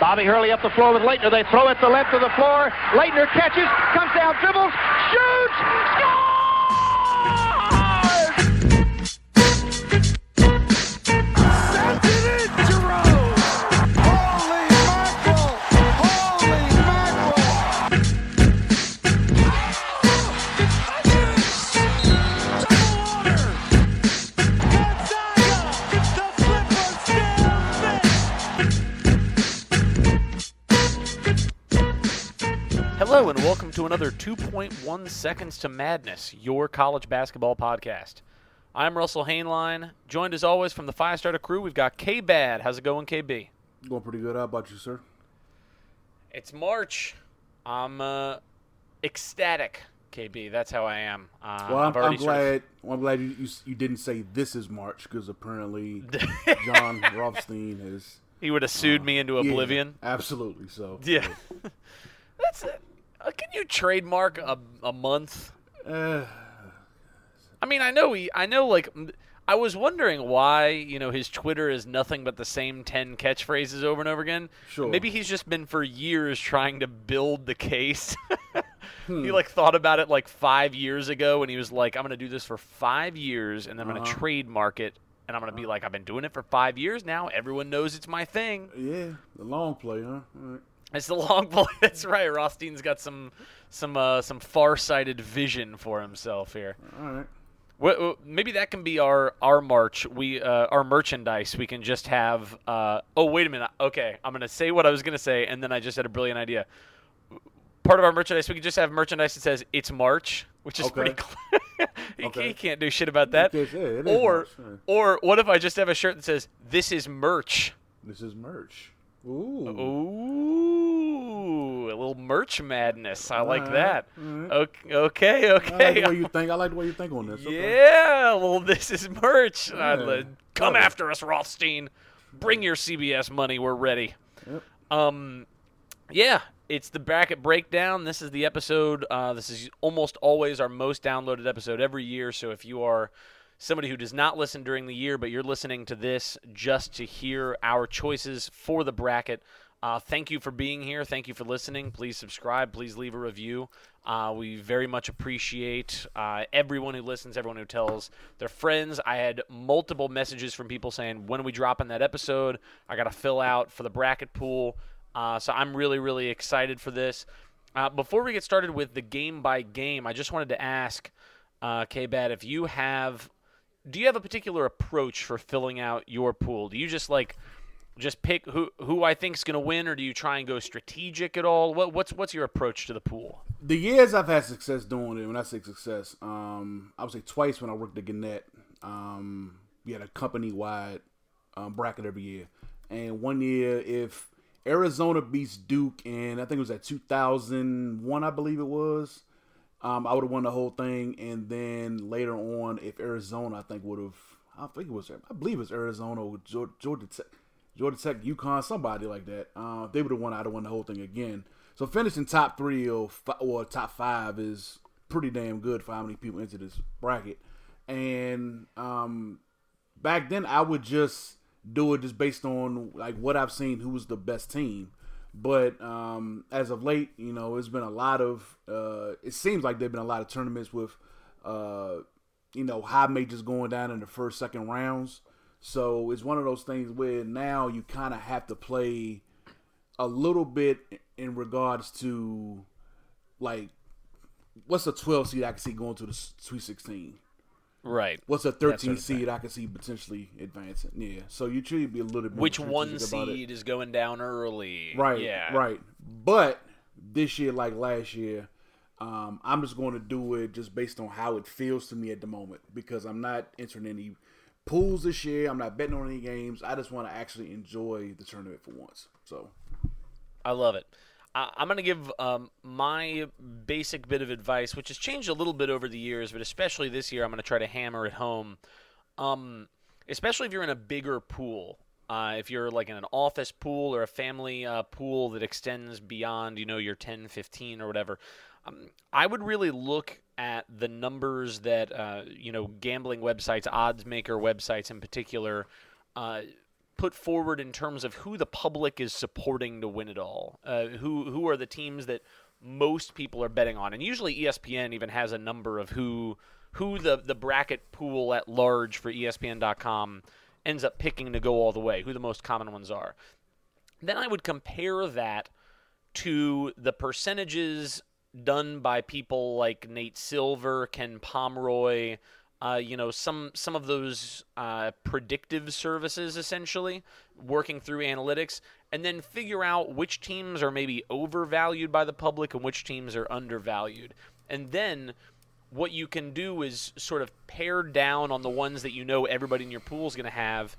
Bobby Hurley up the floor with Laettner. They throw it to left of the floor. Laettner catches, comes down, dribbles, shoots, scores! To another 2.1 Seconds to Madness, your college basketball podcast. I'm Russell Hainline, joined as always from the Five Starter crew. We've got K Bad. How's it going, KB? Going pretty good. How about you, sir? It's March. I'm uh, ecstatic, KB. That's how I am. Uh, Well, I'm, I'm sort of- glad. well, I'm glad you, you you didn't say this is March because apparently Jon Rothstein has he would have sued me into yeah, oblivion. absolutely. So Yeah. That's it. Uh, can you trademark a, a month? uh, I mean, I know he. I know, like, I was wondering why you know his Twitter is nothing but the same ten catchphrases over and over again. Sure. Maybe he's just been for years trying to build the case. Hmm. He like thought about it like five years ago, and he was like, "I'm gonna do this for five years, and then I'm gonna Uh-huh. trademark it, and I'm gonna be like, I've been doing it for five years now. Everyone knows it's my thing." yeah, the long play, huh? It's the long play. That's right. Rothstein's got some some uh, some far-sighted vision for himself here. All right. Maybe that can be our our march. We uh, our merchandise. We can just have. Uh, oh wait a minute. Okay, I'm gonna say what I was gonna say, and then I just had a brilliant idea. Part of our merchandise, we could just have merchandise that says "It's March," which is Okay. pretty. Clear. he, Okay. can't do shit about that. Or March, or what if I just have a shirt that says "This is merch"? This is merch. Ooh. Ooh, a little merch madness. I like Alright, that. alright. Okay, okay, I like the way you think. I like the way you think on this. Okay. Yeah, well, this is merch. Uh, Yeah. come Yeah. after us, Rothstein. Bring your CBS money. We're ready. Yep. Um, yeah, it's the bracket breakdown. This is the episode. Uh, this is almost always our most downloaded episode every year. So if you are somebody who does not listen during the year, but you're listening to this just to hear our choices for the bracket, uh, thank you for being here. Thank you for listening. Please subscribe. Please leave a review. Uh, we very much appreciate uh, everyone who listens, everyone who tells their friends. I had multiple messages from people saying, "When are we dropping that episode? I got to fill out for the bracket pool." Uh, so I'm really, really excited for this. Uh, before we get started with the game by game, I just wanted to ask, uh, K-Bad, if you have, do you have a particular approach for filling out your pool? Do you just like, just pick who who I think is gonna win, or do you try and go strategic at all? What, what's what's your approach to the pool? The years I've had success doing it, when I say success, um, I would say twice when I worked at Gannett. Um, we had a company wide um, bracket every year, and one year if Arizona beats Duke, and I think it was at 2001, I believe it was. Um, I would have won the whole thing, and then later on, if Arizona, I think would have, I think it was, I believe it was Arizona, or Georgia, Tech, Georgia Tech, UConn, somebody like that. Uh, they would have won, I'd have won the whole thing again. So finishing top three or fi- or top five is pretty damn good for how many people enter this bracket. And um, back then, I would just do it just based on like what I've seen, who was the best team. But um, as of late, you know, it's been a lot of. Uh, it seems like there've been a lot of tournaments with, uh, you know, high majors going down in the first, second rounds. So it's one of those things where now you kind of have to play a little bit in regards to like what's a 12 seed I can see going to the Sweet 16. Right. What's a 13 sort of thing. seed I can see potentially advancing? Yeah. So you should be a little bit more Which one strategic about it. seed is going down early? Right. Yeah. Right. But this year, like last year, um, I'm just going to do it just based on how it feels to me at the moment because I'm not entering any pools this year. I'm not betting on any games. I just want to actually enjoy the tournament for once. So I love it. I, I'm going to give um, my basic bit of advice, which has changed a little bit over the years, but especially this year, I'm going to try to hammer it home. Um, especially if you're in a bigger pool. Uh, if you're like in an office pool or a family uh, pool that extends beyond, you know, your 10, 15 or whatever, um, I would really look at the numbers that, uh, you know, gambling websites, odds maker websites in particular, uh, put forward in terms of who the public is supporting to win it all. Uh, who who are the teams that most people are betting on, and usually ESPN even has a number of who who the the bracket pool at large for ESPN.com ends up picking to go all the way. Who the most common ones are. Then I would compare that to the percentages done by people like Nate Silver, Ken Pomeroy, uh, you know, some some of those uh, predictive services essentially working through analytics, and then figure out which teams are maybe overvalued by the public and which teams are undervalued, and then what you can do is sort of pare down on the ones that you know everybody in your pool is going to have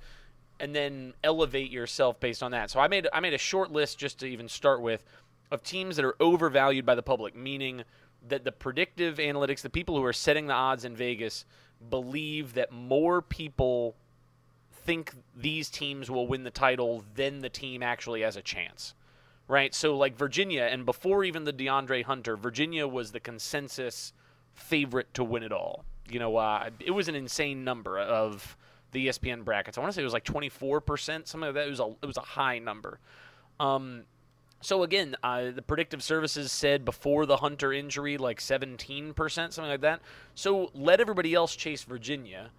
and then elevate yourself based on that. So I made I made a short list just to even start with of teams that are overvalued by the public, meaning that the predictive analytics, the people who are setting the odds in Vegas, believe that more people think these teams will win the title than the team actually has a chance. Right? So like Virginia and before even the DeAndre Hunter, Virginia was the consensus favorite to win it all. You know, uh, it was an insane number of the ESPN brackets. I want to say it was like 24%, something like that. It was a it was a high number. Um, so again, uh, the predictive services said before the Hunter injury, like 17%, something like that. So let everybody else chase Virginia.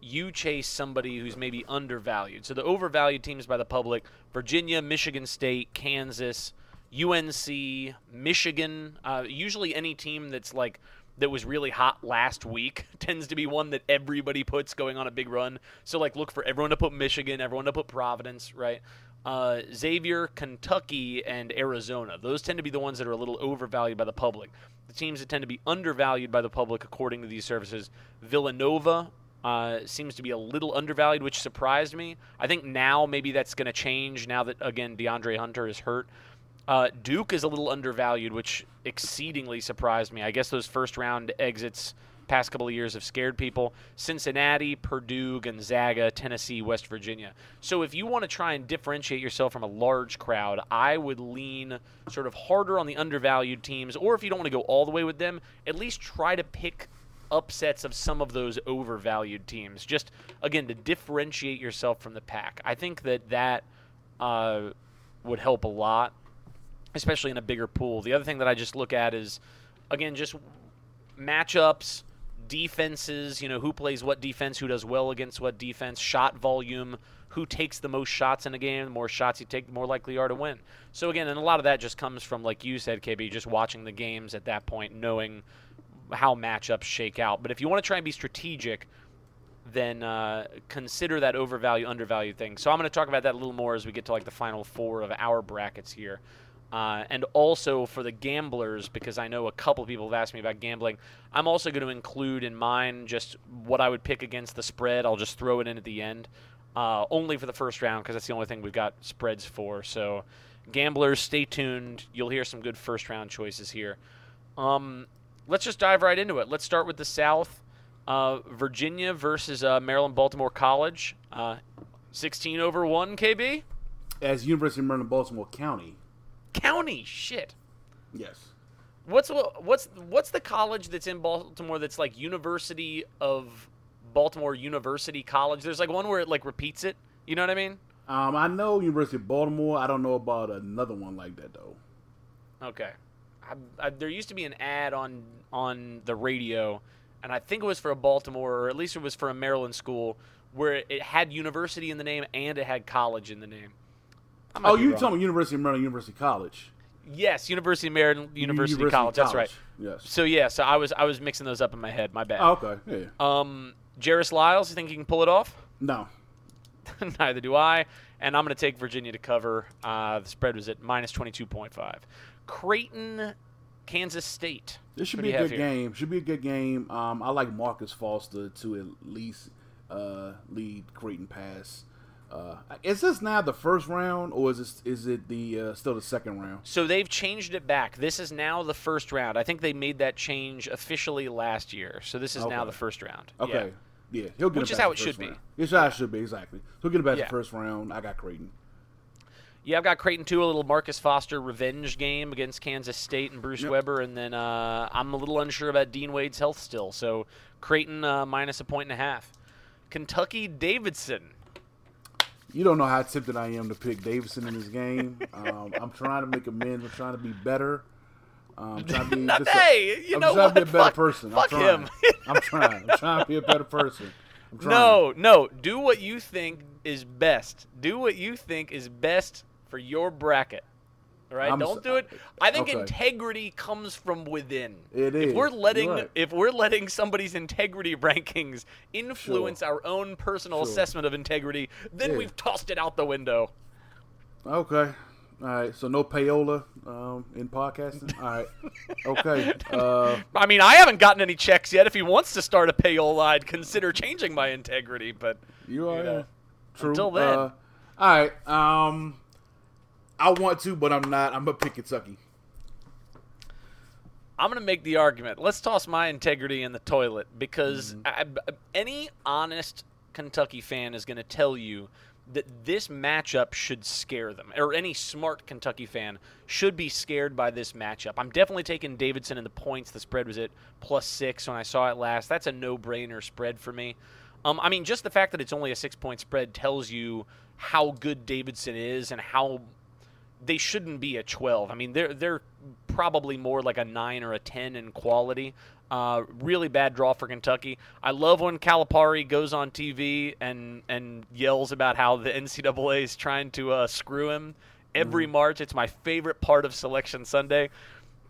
You chase somebody who's maybe undervalued. So the overvalued teams by the public: Virginia, Michigan State, Kansas, UNC, Michigan. Uh, usually, any team that's like that was really hot last week tends to be one that everybody puts going on a big run. So like look for everyone to put Michigan, everyone to put Providence, right? Uh, Xavier, Kentucky, and Arizona. Those tend to be the ones that are a little overvalued by the public. The teams that tend to be undervalued by the public, according to these services, Villanova. Uh, seems to be a little undervalued, which surprised me. I think now maybe that's going to change now that again DeAndre Hunter is hurt. Uh, Duke is a little undervalued, which exceedingly surprised me. I guess those first round exits past couple of years have scared people. Cincinnati, Purdue, Gonzaga, Tennessee, West Virginia. So if you want to try and differentiate yourself from a large crowd, I would lean sort of harder on the undervalued teams, or if you don't want to go all the way with them, at least try to pick upsets of some of those overvalued teams. Just again to differentiate yourself from the pack. I think that that uh, would help a lot especially in a bigger pool. The other thing that I just look at is, again, just matchups, defenses, you know, who plays what defense, who does well against what defense, shot volume, who takes the most shots in a game. The more shots you take, the more likely you are to win. So, again, and a lot of that just comes from, like you said, KB, just watching the games at that point, knowing how matchups shake out. But if you want to try and be strategic, then uh, consider that overvalue, undervalue thing. So I'm going to talk about that a little more as we get to like the final four of our brackets here. Uh, and also for the gamblers, because I know a couple people have asked me about gambling, I'm also going to include in mine just what I would pick against the spread. I'll just throw it in at the end, uh, only for the first round, because that's the only thing we've got spreads for. So, gamblers, stay tuned. You'll hear some good first round choices here. Um, let's just dive right into it. Let's start with the South. Uh, Virginia versus uh, Maryland Baltimore College. Uh, 16 over 1, KB? As University of Maryland, Baltimore County. County, shit. Yes. What's what's what's the college that's in Baltimore that's like University of Baltimore University College? There's like one where it like repeats it. You know what I mean? Um, I know University of Baltimore. I don't know about another one like that though. Okay. I, I, there used to be an ad on on the radio, and I think it was for a Baltimore, or at least it was for a Maryland school, where it had university in the name and it had college in the name. Oh, you talking about University of Maryland, University College? Yes, University of Maryland University, University College. That's right. Yes. So yeah, so I was I was mixing those up in my head. My bad. Oh, okay. Yeah. Um, Jairus Lyles, you think he can pull it off? No. Neither do I. And I'm going to take Virginia to cover. Uh, the spread was at minus 22.5. Creighton, Kansas State. This should What be a good here? game. Should be a good game. Um, I like Marcus Foster to at least uh, lead Creighton pass. Uh, is this now the first round, or is this, is it the uh, still the second round? So they've changed it back. This is now the first round. I think they made that change officially last year. So this is now the first round. Okay. Yeah, he'll get Which it is back how it should first be. It's how it should be exactly. He'll get it back Yeah. the first round. I got Creighton. Yeah, I've got Creighton too. A little Marcus Foster revenge game against Kansas State and Bruce Yep. Weber, and then uh, I'm a little unsure about Dean Wade's health still. So Creighton uh, minus a point and a half. Kentucky Davidson. You don't know how tempted I am to pick Davidson in this game. Um, I'm trying to make amends. I'm trying to be better. Um, I'm trying to be. Not- just hey, you I'm know trying to be a better Fuck- person. fuck I'm trying. him. I'm trying. I'm trying to be a better person. I'm trying. No, no. Do what you think is best. Do what you think is best for your bracket. All right, I'm don't do it. I think okay. integrity comes from within. It If we're letting right. if we're letting somebody's integrity rankings influence our own personal Sure. assessment of integrity, then Yeah. we've tossed it out the window. Okay. All right. So no payola um, in podcasting. All right. Okay. Uh, I mean, I haven't gotten any checks yet. If he wants to start a payola, I'd consider changing my integrity. But you are know, true. until then. Uh, all right. Um, I want to, but I'm not. I'm gonna pick Kentucky. I'm going to make the argument. Let's toss my integrity in the toilet because Mm-hmm. I- any honest Kentucky fan is going to tell you that this matchup should scare them, or any smart Kentucky fan should be scared by this matchup. I'm definitely taking Davidson in the points. The spread was at plus six when I saw it last. That's a no-brainer spread for me. Um, I mean, just the fact that it's only a six-point spread tells you how good Davidson is and how they shouldn't be a 12. I mean, they're they're probably more like a 9 or a 10 in quality. Uh, really bad draw for Kentucky. I love when Calipari goes on TV and and yells about how the NCAA is trying to uh, screw him every March. It's my favorite part of Selection Sunday.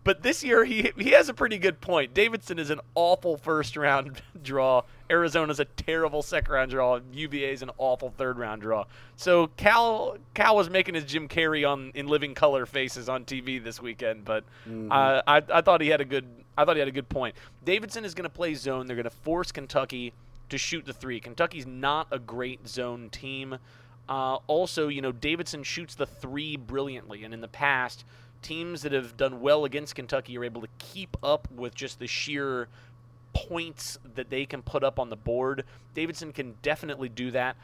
But this year he he has a pretty good point. Davidson is an awful first round draw. Arizona's a terrible second round draw. UVA is an awful third round draw. So Cal Cal was making his Jim Carrey on in living color faces on TV this weekend, but uh, I I thought he had a good I thought he had a good point. Davidson is going to play zone. They're going to force Kentucky to shoot the three. Kentucky's not a great zone team. Uh, also, you know, Davidson shoots the three brilliantly, and in the past, teams that have done well against Kentucky are able to keep up with just the sheer points that they can put up on the board. Davidson can definitely do that.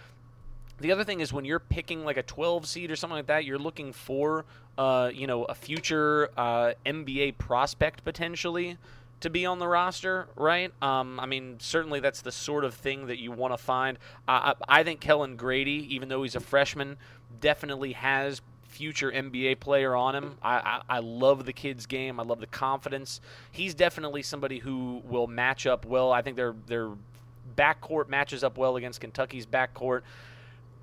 The other thing is when you're picking like a 12 seed or something like that, you're looking for, uh, you know, a future uh, NBA prospect potentially to be on the roster, right? Um, I mean, certainly that's the sort of thing that you want to find. Uh, I, I think Kellan Grady, even though he's a freshman, definitely has future NBA player on him. I, I, I love the kid's game. I love the confidence. He's definitely somebody who will match up well. I think their their backcourt matches up well against Kentucky's backcourt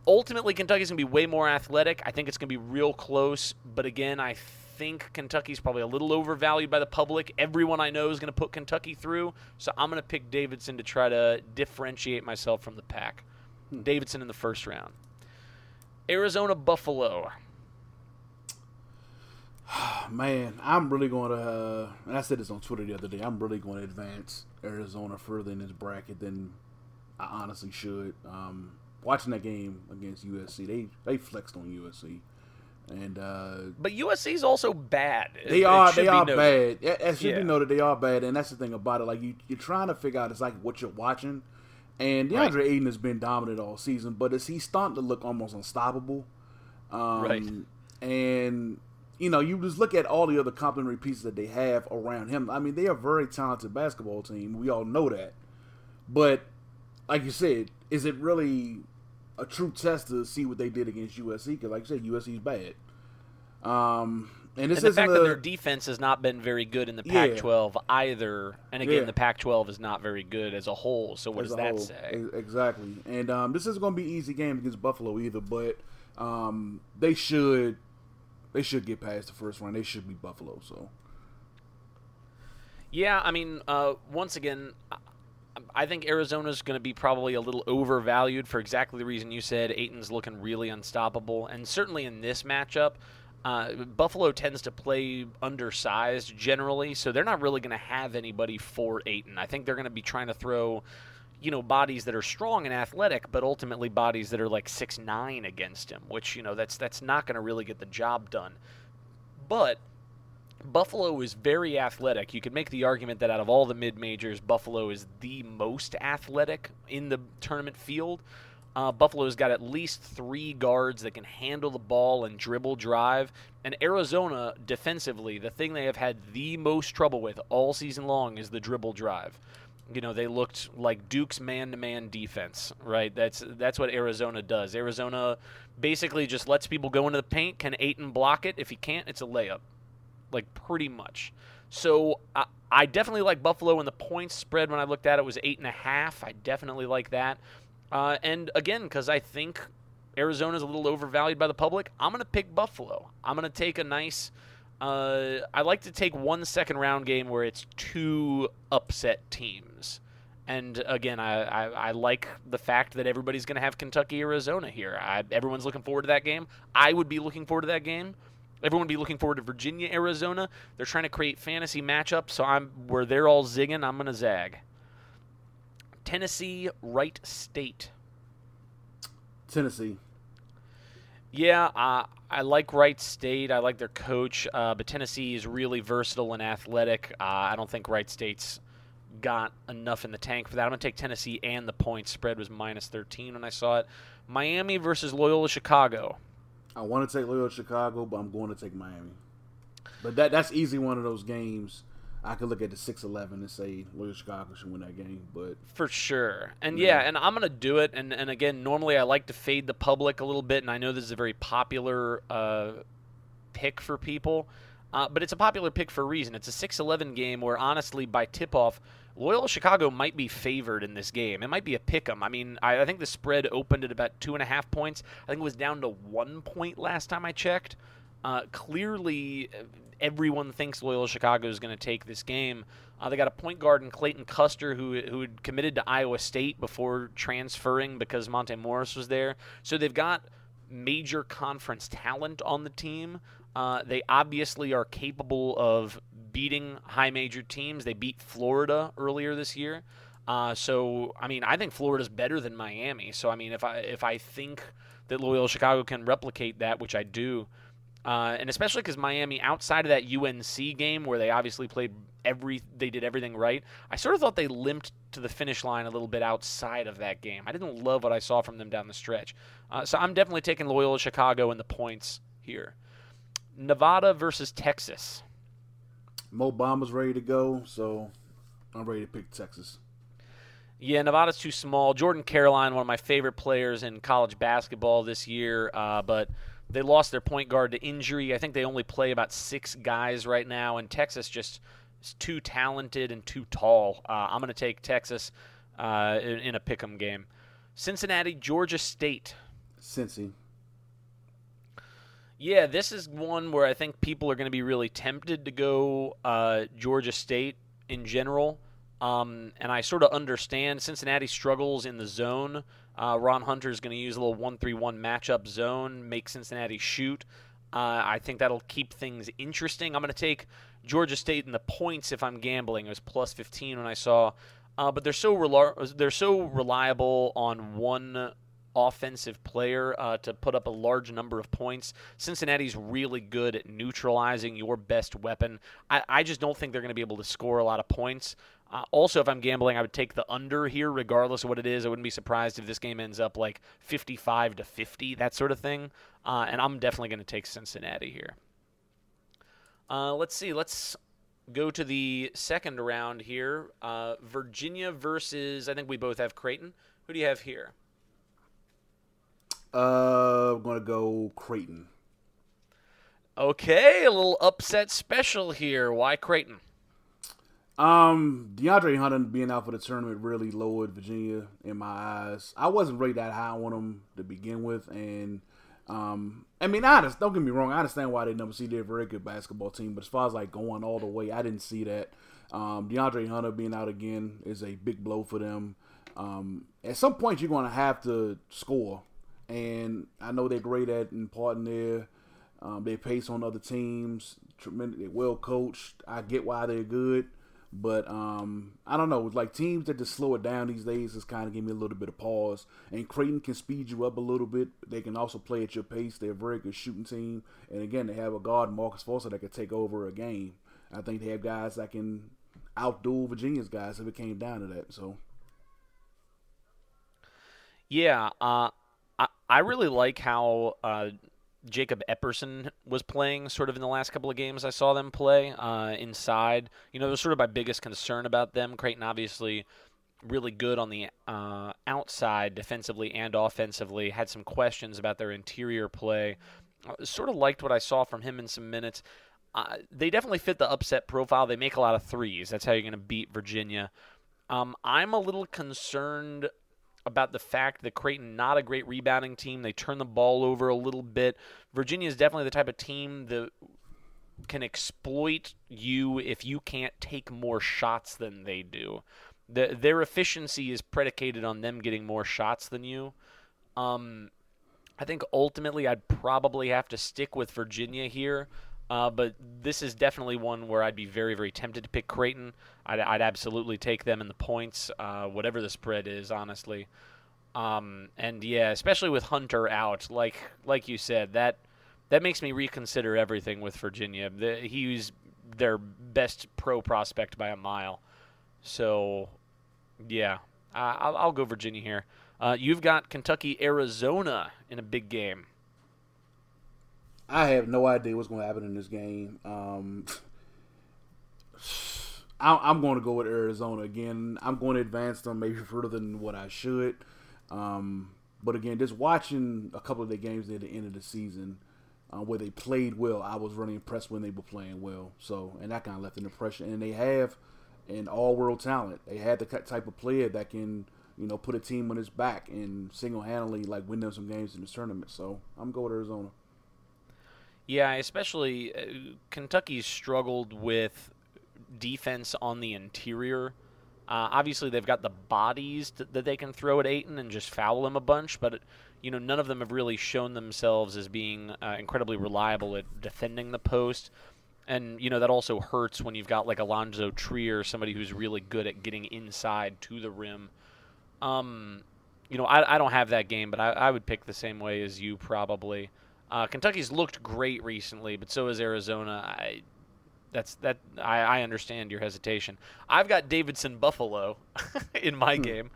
ultimately Kentucky's going to be way more athletic. I think it's going to be real close, but again, I think Kentucky's probably a little overvalued by the public. Everyone I know is going to put Kentucky through, so I'm going to pick Davidson to try to differentiate myself from the pack. Hmm. Davidson in the first round. Arizona Buffalo. Man, I'm really going to, uh, and I said this on Twitter the other day. I'm really going to advance Arizona further in this bracket than I honestly should. Um, watching that game against USC, they they flexed on USC, and uh, But USC's also bad. they are they are noted. bad. As should Yeah. be noted they are bad, and that's the thing about it. Like you, you're trying to figure out it's like what you're watching, and Right. DeAndre Ayton has been dominant all season, but is he starting to look almost unstoppable? Um, Right. And you know, you just look at all the other complementary pieces that they have around him. I mean, they are a very talented basketball team. We all know that, but like you said, is it really a true test to see what they did against USC? Because, like you said, USC's bad. Um, and this And the isn't fact that their defense has not been very good in the Pac-12 either, and again, Yeah. the Pac-12 is not very good as a whole. So what as does that whole. say? Exactly. And um, this isn't going to be an easy game against Buffalo either, but um, they should they should get past the first round. They should be Buffalo. So Yeah, I mean, uh, once again, I- think Arizona's going to be probably a little overvalued for exactly the reason you said. Ayton's looking really unstoppable, and certainly in this matchup, uh, Buffalo tends to play undersized generally, so they're not really going to have anybody for Ayton. I think they're going to be trying to throw, you know, bodies that are strong and athletic, but ultimately bodies that are like six nine against him, which you know that's that's not going to really get the job done. But Buffalo is very athletic. You could make the argument that out of all the mid majors, Buffalo is the most athletic in the tournament field. Uh, Buffalo's got at least three guards that can handle the ball and dribble drive. And Arizona, defensively, the thing they have had the most trouble with all season long is the dribble drive. You know they looked like Duke's man-to-man defense, right? That's that's what Arizona does. Arizona basically just lets people go into the paint. Can Ayton block it? If he can't, it's a layup, like pretty much. So I, I definitely like Buffalo, and the points spread when I looked at it was eight and a half. I definitely like that. Uh, and again, because I think Arizona's a little overvalued by the public, I'm going to pick Buffalo. I'm going to take a nice. Uh, I like to take one second round game where it's two upset teams. And again, I, I, I like the fact that everybody's going to have Kentucky, Arizona here. I, everyone's looking forward to that game. I would be looking forward to that game. Everyone would be looking forward to Virginia, Arizona. They're trying to create fantasy matchups, so I'm where they're all zigging. I'm going to zag. Tennessee, Wright State. Tennessee. Yeah, uh, I like Wright State. I like their coach, uh, but Tennessee is really versatile and athletic. Uh, I don't think Wright State's got enough in the tank for that. I'm going to take Tennessee, and the point spread was minus 13 when I saw it. Miami versus Loyola Chicago. I want to take Loyola Chicago, but I'm going to take Miami. But that that's easy one of those games. I could look at the six eleven and say Loyola Chicago should win that game, but For sure. And yeah, and I'm going to do it. And, and again, normally I like to fade the public a little bit, and I know this is a very popular uh, pick for people. Uh, but it's a popular pick for a reason. It's a 6 11 game where, honestly, by tip off, Loyola Chicago might be favored in this game. It might be a pick 'em. I mean, I, I think the spread opened at about two and a half points. I think it was down to one point last time I checked. Uh, clearly, everyone thinks Loyola Chicago is going to take this game. Uh, they got a point guard in Clayton Custer who who had committed to Iowa State before transferring because Monte Morris was there. So they've got major conference talent on the team. Uh, they obviously are capable of beating high major teams. They beat Florida earlier this year. Uh, so I mean, I think Florida's better than Miami. So I mean, if I if I think that Loyola Chicago can replicate that, which I do, uh, and especially because Miami, outside of that UNC game where they obviously played every, they did everything right. I sort of thought they limped to the finish line a little bit outside of that game. I didn't love what I saw from them down the stretch. Uh, so I'm definitely taking Loyola Chicago and the points here. Nevada versus Texas. Mo Bamba's ready to go, so I'm ready to pick Texas. Yeah, Nevada's too small. Jordan Caroline, one of my favorite players in college basketball this year, uh, but they lost their point guard to injury. I think they only play about six guys right now, and Texas just is too talented and too tall. Uh, I'm going to take Texas uh, in, in a pick'em game. Cincinnati, Georgia State. Cincy. Yeah, this is one where I think people are going to be really tempted to go uh, Georgia State in general. Um, and I sort of understand Cincinnati struggles in the zone. Uh, Ron Hunter is going to use a little one-three-one matchup zone, make Cincinnati shoot. Uh, I think that'll keep things interesting. I'm going to take Georgia State in the points if I'm gambling. It was plus 15 when I saw. Uh, but they're so rel- they're so reliable on one offensive player uh, to put up a large number of points. Cincinnati's really good at neutralizing your best weapon. I, I just don't think they're going to be able to score a lot of points. Uh, also, if I'm gambling, I would take the under here, regardless of what it is. I wouldn't be surprised if this game ends up like 55 to 50, that sort of thing. Uh, and I'm definitely going to take Cincinnati here. Uh, let's see. Let's go to the second round here. Uh, Virginia versus, I think we both have Creighton. Who do you have here? Uh, I'm gonna go Creighton. Okay, a little upset special here. Why Creighton? Um, DeAndre Hunter being out for the tournament really lowered Virginia in my eyes. I wasn't really that high on them to begin with, and um, I mean, just, don't get me wrong. I understand why they never see they're a very good basketball team, but as far as like going all the way, I didn't see that. Um, DeAndre Hunter being out again is a big blow for them. Um, at some point, you're going to have to score, and I know they're great at imparting their um, their pace on other teams. Tremendous, they're well coached. I get why they're good. But um, I don't know. Like teams that just slow it down these days just kind of give me a little bit of pause. And Creighton can speed you up a little bit. They can also play at your pace. They're a very good shooting team. And again, they have a guard, Marcus Foster, that can take over a game. I think they have guys that can outduel Virginia's guys if it came down to that. So Yeah, uh, I I really like how uh, Jacob Epperson was playing sort of in the last couple of games I saw them play uh, inside. You know, it was sort of my biggest concern about them. Creighton obviously really good on the uh, outside defensively and offensively. Had some questions about their interior play. Uh, sort of liked what I saw from him in some minutes. Uh, they definitely fit the upset profile. They make a lot of threes. That's how you're going to beat Virginia. Um, I'm a little concerned about the fact that Creighton not a great rebounding team. They turn the ball over a little bit. Virginia is definitely the type of team that can exploit you if you can't take more shots than they do. The, their efficiency is predicated on them getting more shots than you. Um, I think ultimately I'd probably have to stick with Virginia here. Uh, but this is definitely one where I'd be very, very tempted to pick Creighton. I'd, I'd absolutely take them in the points, uh, whatever the spread is, honestly. Um, and yeah, especially with Hunter out, like like you said, that that makes me reconsider everything with Virginia. The, he's their best pro prospect by a mile. So, yeah, I'll, I'll go Virginia here. Uh, you've got Kentucky, Arizona in a big game. I have no idea what's going to happen in this game. Um, I, am going to go with Arizona again. I'm going to advance them maybe further than what I should. Um, but again, just watching a couple of the games at the end of the season uh, where they played well, I was really impressed when they were playing well. So, and that kind of left an impression. And they have an all-world talent. They had the type of player that can, you know, put a team on his back and single-handedly like win them some games in this tournament. So, I'm going with Arizona. Yeah, especially uh, Kentucky's struggled with defense on the interior. Uh, obviously, they've got the bodies that they can throw at Ayton and just foul him a bunch, but you know none of them have really shown themselves as being uh, incredibly reliable at defending the post. And you know that also hurts when you've got like Alonzo Trier, somebody who's really good at getting inside to the rim. Um, you know, I, I don't have that game, but I, I would pick the same way as you probably. Uh, Kentucky's looked great recently, but so has Arizona. I, that's that. I, I understand your hesitation. I've got Davidson Buffalo in my Hmm. game.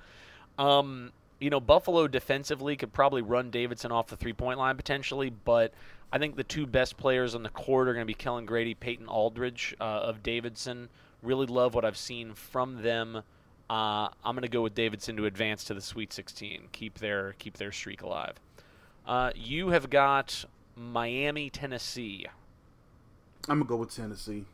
Um, you know, Buffalo defensively could probably run Davidson off the three point line potentially, but I think the two best players on the court are going to be Kellan Grady, Peyton Aldridge uh, of Davidson. Really love what I've seen from them. Uh, I'm going to go with Davidson to advance to the Sweet 16, keep their keep their streak alive. Uh, you have got Miami, Tennessee. I'm gonna go with Tennessee.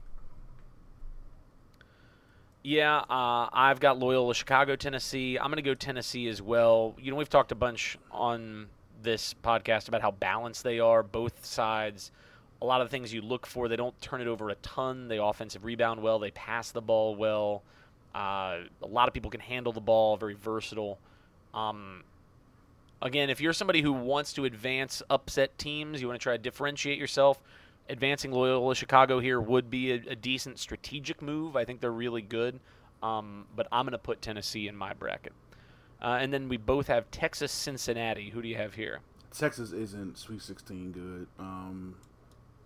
Yeah, uh, I've got Loyola Chicago, Tennessee. I'm going to go Tennessee as well. You know, we've talked a bunch on this podcast about how balanced they are, both sides. A lot of the things you look for, they don't turn it over a ton. They offensive rebound well. They pass the ball well. Uh, a lot of people can handle the ball, very versatile. Um, again, if you're somebody who wants to advance upset teams, you want to try to differentiate yourself, advancing Loyola Chicago here would be a, a decent strategic move. I think they're really good. Um, but I'm going to put Tennessee in my bracket. Uh, and then we both have Texas Cincinnati. Who do you have here? Texas isn't Sweet 16 good. Um,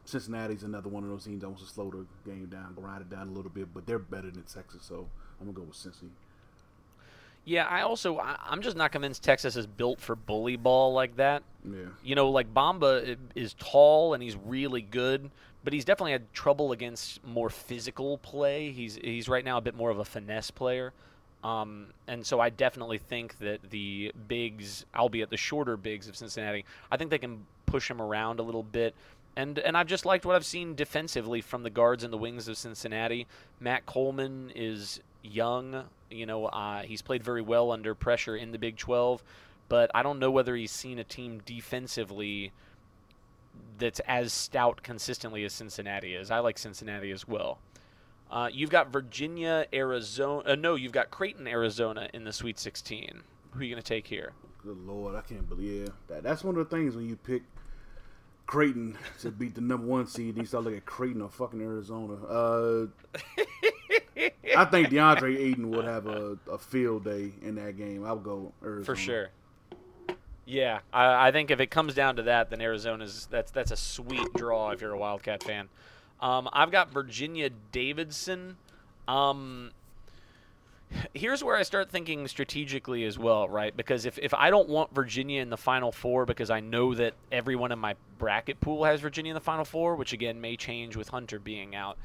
Cincinnati's another one of those teams that wants to slow the game down, grind it down a little bit, but they're better than Texas, so I'm gonna go with Cincy. Yeah, I also I, I'm just not convinced Texas is built for bully ball like that. Yeah. You know, like Bamba is tall and he's really good, but he's definitely had trouble against more physical play. He's he's right now a bit more of a finesse player. Um, and so I definitely think that the bigs, albeit the shorter bigs of Cincinnati, I think they can push him around a little bit. And and I've just liked what I've seen defensively from the guards and the wings of Cincinnati. Matt Coleman is young. You know, uh, he's played very well under pressure in the Big 12, but I don't know whether he's seen a team defensively that's as stout consistently as Cincinnati is. I like Cincinnati as well. Uh, you've got Virginia, Arizona. Uh, no, you've got Creighton, Arizona in the Sweet 16. Who are you going to take here? Good lord, I can't believe that. That's one of the things when you pick Creighton to beat the number one seed, you start looking at Creighton or fucking Arizona. Uh, I think DeAndre Ayton would have a, a field day in that game. I would go Arizona For sure. Yeah, I, I think if it comes down to that, then Arizona's that's that's a sweet draw if you're a Wildcat fan. Um, I've got Virginia Davidson. Um, here's where I start thinking strategically as well, right? Because if, if I don't want Virginia in the Final Four because I know that everyone in my bracket pool has Virginia in the Final Four, which again may change with Hunter being out,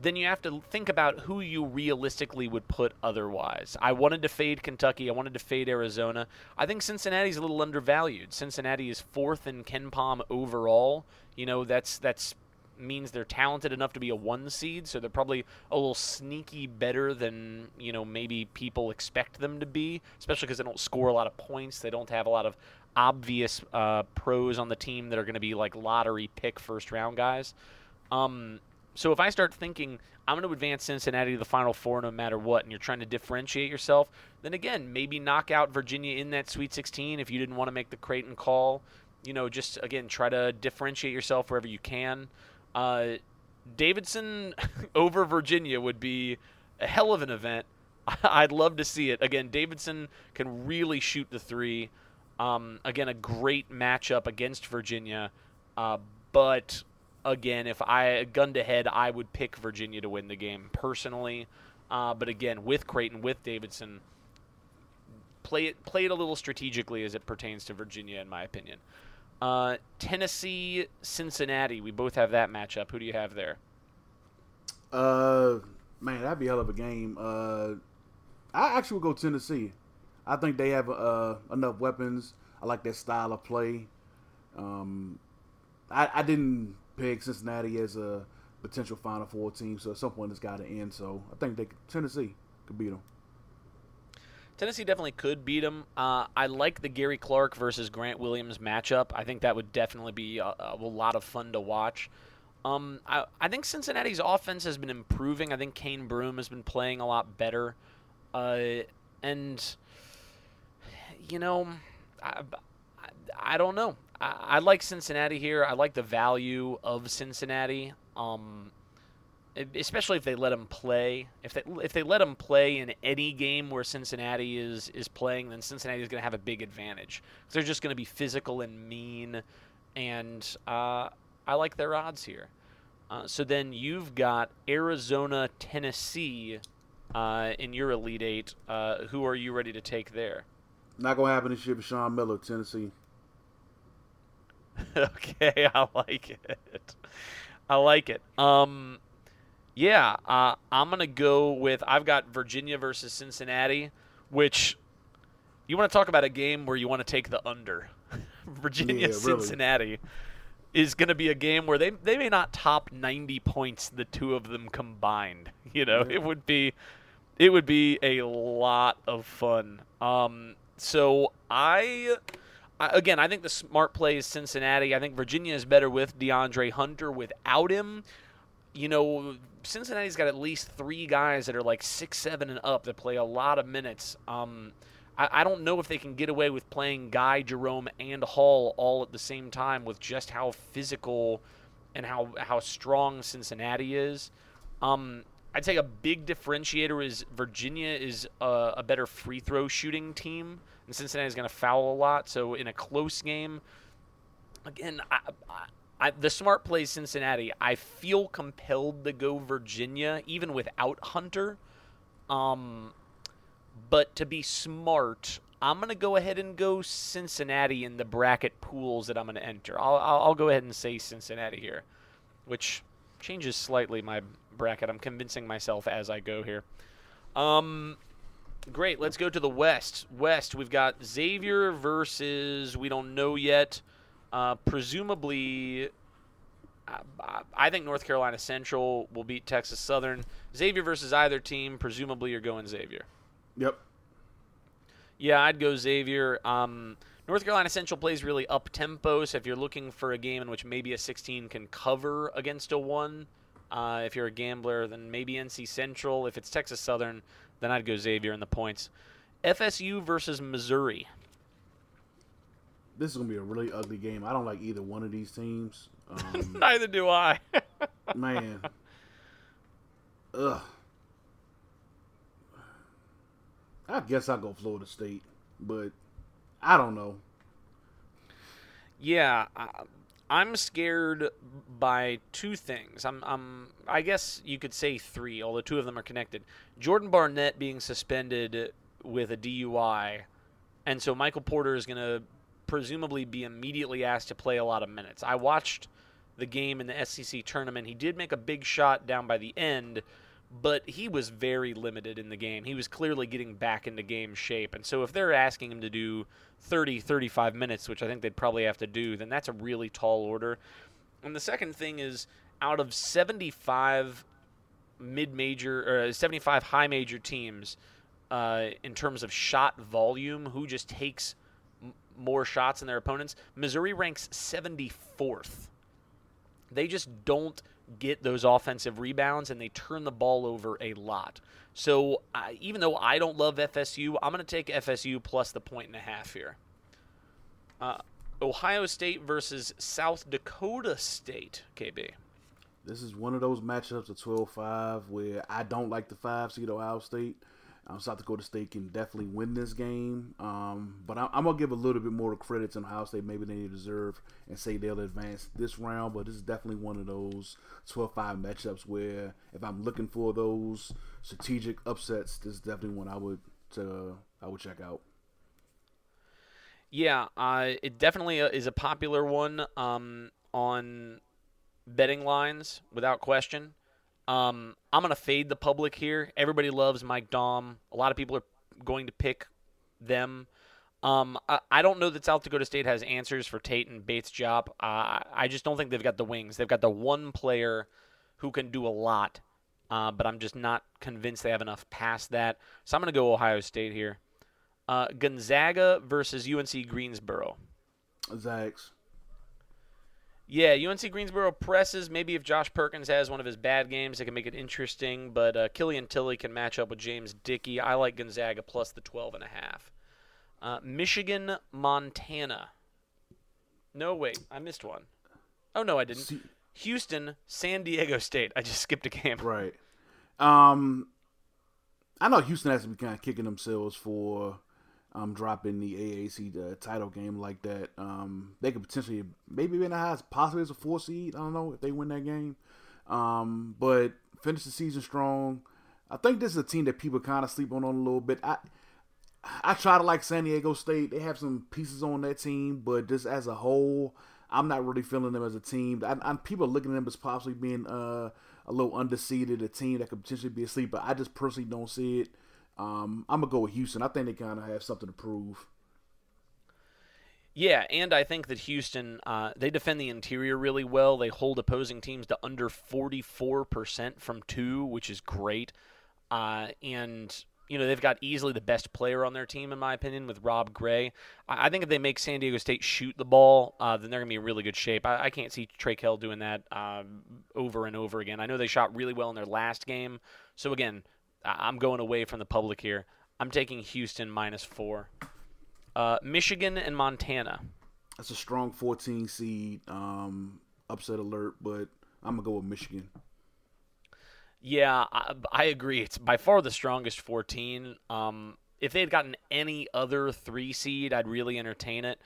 then you have to think about who you realistically would put otherwise. I wanted to fade Kentucky. I wanted to fade Arizona. I think Cincinnati's a little undervalued. Cincinnati is fourth in KenPom overall. You know, that's that's means they're talented enough to be a one seed, so they're probably a little sneaky better than you know maybe people expect them to be, especially because they don't score a lot of points. They don't have a lot of obvious uh, pros on the team that are going to be like lottery pick first round guys. Um, so if I start thinking I'm going to advance Cincinnati to the Final Four no matter what, and you're trying to differentiate yourself, then again maybe knock out Virginia in that Sweet 16 if you didn't want to make the Creighton call. You know, just again try to differentiate yourself wherever you can. Uh, Davidson over Virginia would be a hell of an event. I'd love to see it. Again, Davidson can really shoot the three. Um, again, a great matchup against Virginia. Uh, but again, if I gun to head, I would pick Virginia to win the game personally. Uh, but again, with Creighton, with Davidson, play it play it a little strategically as it pertains to Virginia, in my opinion. Uh, Tennessee, Cincinnati. We both have that matchup. Who do you have there? Uh, man, that'd be a hell of a game. Uh, I actually would go Tennessee. I think they have uh, enough weapons. I like their style of play. Um, I, I didn't peg Cincinnati as a potential Final Four team, so at some point it's got to end. So I think they Tennessee could beat them. Tennessee definitely could beat them. Uh, I like the Gary Clark versus Grant Williams matchup. I think that would definitely be a, a lot of fun to watch. Um, I, I think Cincinnati's offense has been improving. I think Cane Broome has been playing a lot better. Uh, and, you know, I, don't know. I, I, like Cincinnati here. I like the value of Cincinnati. Um, especially if they let them play. If they if they let them play in any game where Cincinnati is is playing, then Cincinnati is going to have a big advantage. They're just going to be physical and mean, and uh, I like their odds here. Uh, so then you've got Arizona, Tennessee uh, in your Elite Eight. Uh, who are you ready to take there? Not gonna happen this year for Sean Miller, Tennessee. okay, I like it. I like it. Um, yeah, uh, I'm gonna go with I've got Virginia versus Cincinnati, which you want to talk about a game where you want to take the under. Virginia Yeah, Cincinnati really. is going to be a game where they they may not top 90 points the two of them combined. You know, Yeah. it would be it would be a lot of fun. Um, so I, again, I think the smart play is Cincinnati. I think Virginia is better with DeAndre Hunter. Without him, you know, Cincinnati's got at least three guys that are like six, seven, and up that play a lot of minutes. Um, I, I don't know if they can get away with playing Guy, Jerome, and Hall all at the same time with just how physical and how how strong Cincinnati is. Um, I'd say a big differentiator is Virginia is a, a better free throw shooting team, and Cincinnati is going to foul a lot. So in a close game, again, I, I, I, the smart play is Cincinnati. I feel compelled to go Virginia even without Hunter. Um, but to be smart, I'm going to go ahead and go Cincinnati in the bracket pools that I'm going to enter. I'll, I'll, I'll go ahead and say Cincinnati here, which changes slightly my bracket. I'm convincing myself as I go here. Um, great. Let's go to the West. West, we've got Xavier versus we don't know yet. Uh, presumably, I, I think North Carolina Central will beat Texas Southern. Xavier versus either team. Presumably, you're going Xavier. Yep. Yeah, I'd go Xavier. Um, North Carolina Central plays really up tempo, so if you're looking for a game in which maybe a 16 can cover against a one, uh, if you're a gambler, then maybe NC Central. If it's Texas Southern, then I'd go Xavier in the points. FSU versus Missouri. This is gonna be a really ugly game. I don't like either one of these teams. Um, Neither do I. man. Ugh. I guess I'll go Florida State, but I don't know. yeah, I'm scared by two things. I'm, I'm, I guess you could say three, although two of them are connected. Jordan Barnett being suspended with a DUI, and so Michael Porter is going to presumably be immediately asked to play a lot of minutes. I watched the game in the SEC tournament. He did make a big shot down by the end, but he was very limited in the game. He was clearly getting back into game shape. And so if they're asking him to do 30, 35 minutes, which I think they'd probably have to do, then that's a really tall order. And the second thing is out of 75 mid major or 75 high major teams uh, in terms of shot volume, who just takes m- more shots than their opponents, Missouri ranks 74th. They just don't get those offensive rebounds and they turn the ball over a lot. So uh, even though I don't love FSU, I'm going to take FSU plus the point and a half here. Uh, Ohio State versus South Dakota State, KB. This is one of those matchups of 12-5 where I don't like the five seed Ohio State. Um, South Dakota State can definitely win this game, um, but I, I'm gonna give a little bit more credit to Ohio State. Maybe they deserve and say they'll advance this round. But this is definitely one of those 12-5 matchups where if I'm looking for those strategic upsets, this is definitely one I would uh, I would check out. Yeah, uh, it definitely uh, is a popular one um, on betting lines, without question. Um, I'm going to fade the public here. Everybody loves Mike Daum. A lot of people are going to pick them. Um, I, I don't know that South Dakota State has answers for Tate and Bates-Diop. Uh, I just don't think they've got the wings. They've got the one player who can do a lot, uh, but I'm just not convinced they have enough past that. So I'm going to go Ohio State here. Uh, Gonzaga versus UNC Greensboro. Zags. Yeah, UNC Greensboro presses. Maybe if Josh Perkins has one of his bad games, it can make it interesting. But uh, Killian Tillie can match up with James Dickey. I like Gonzaga plus the 12 and a half. Uh, Michigan, Montana. No, wait, I missed one. Oh no, I didn't. See- Houston, San Diego State. I just skipped a game. Right. Um, I know Houston has to be kind of kicking themselves for um, dropping the AAC title game like that. Um, they could potentially maybe be in the highest, possibly as a four seed. I don't know if they win that game. Um, but finish the season strong. I think this is a team that people kind of sleep on, on a little bit. I I try to like San Diego State. They have some pieces on that team, but just as a whole, I'm not really feeling them as a team. I, I, people are looking at them as possibly being uh, a little underseeded, a team that could potentially be a sleeper. But I just personally don't see it. Um, I'm gonna go with Houston. I think they kind of have something to prove. Yeah, and I think that Houston uh, they defend the interior really well. They hold opposing teams to under 44% from two, which is great. Uh, and you know they've got easily the best player on their team in my opinion with Rob Gray. I, think if they make San Diego State shoot the ball, uh, then they're gonna be in really good shape. I, I can't see Trey Kell doing that um, over and over again. I know they shot really well in their last game, so again, I'm going away from the public here. I'm taking Houston minus four. Uh, Michigan and Montana. That's a strong 14 seed. Um, upset alert, but I'm gonna go with Michigan. Yeah, I, I agree. It's by far the strongest 14. Um, if they had gotten any other three seed, I'd really entertain it.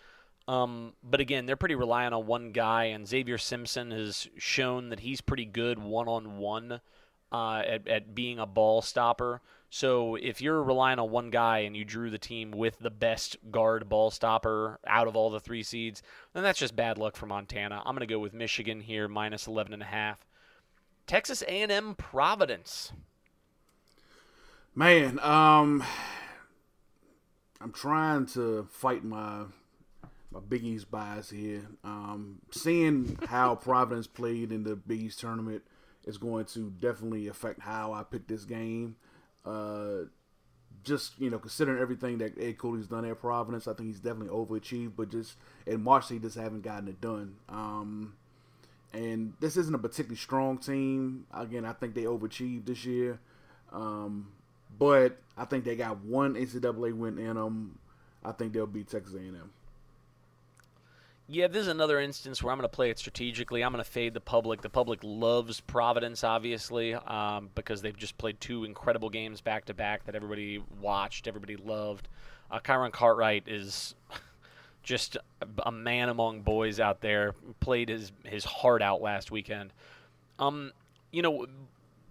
Um, but again, they're pretty reliant on one guy, and Zavier Simpson has shown that he's pretty good one on one at at being a ball stopper. So if you're relying on one guy and you drew the team with the best guard ball stopper out of all the three seeds, then that's just bad luck for Montana. I'm going to go with Michigan here minus 11 and a half. Texas A&M Providence. Man, um, I'm trying to fight my my Big East bias here. Um, seeing how Providence played in the Big East tournament is going to definitely affect how I pick this game. Uh, just you know, considering everything that Ed Cooley's done at Providence, I think he's definitely overachieved. But just in March, just haven't gotten it done. Um, and this isn't a particularly strong team. Again, I think they overachieved this year. Um, but I think they got one NCAA win in them. I think they'll beat Texas A&M. Yeah, this is another instance where I'm going to play it strategically. I'm going to fade the public. The public loves Providence, obviously, um, because they've just played two incredible games back to back that everybody watched, everybody loved. Uh, Kyron Cartwright is just a, man among boys out there. Played his his heart out last weekend. Um, you know,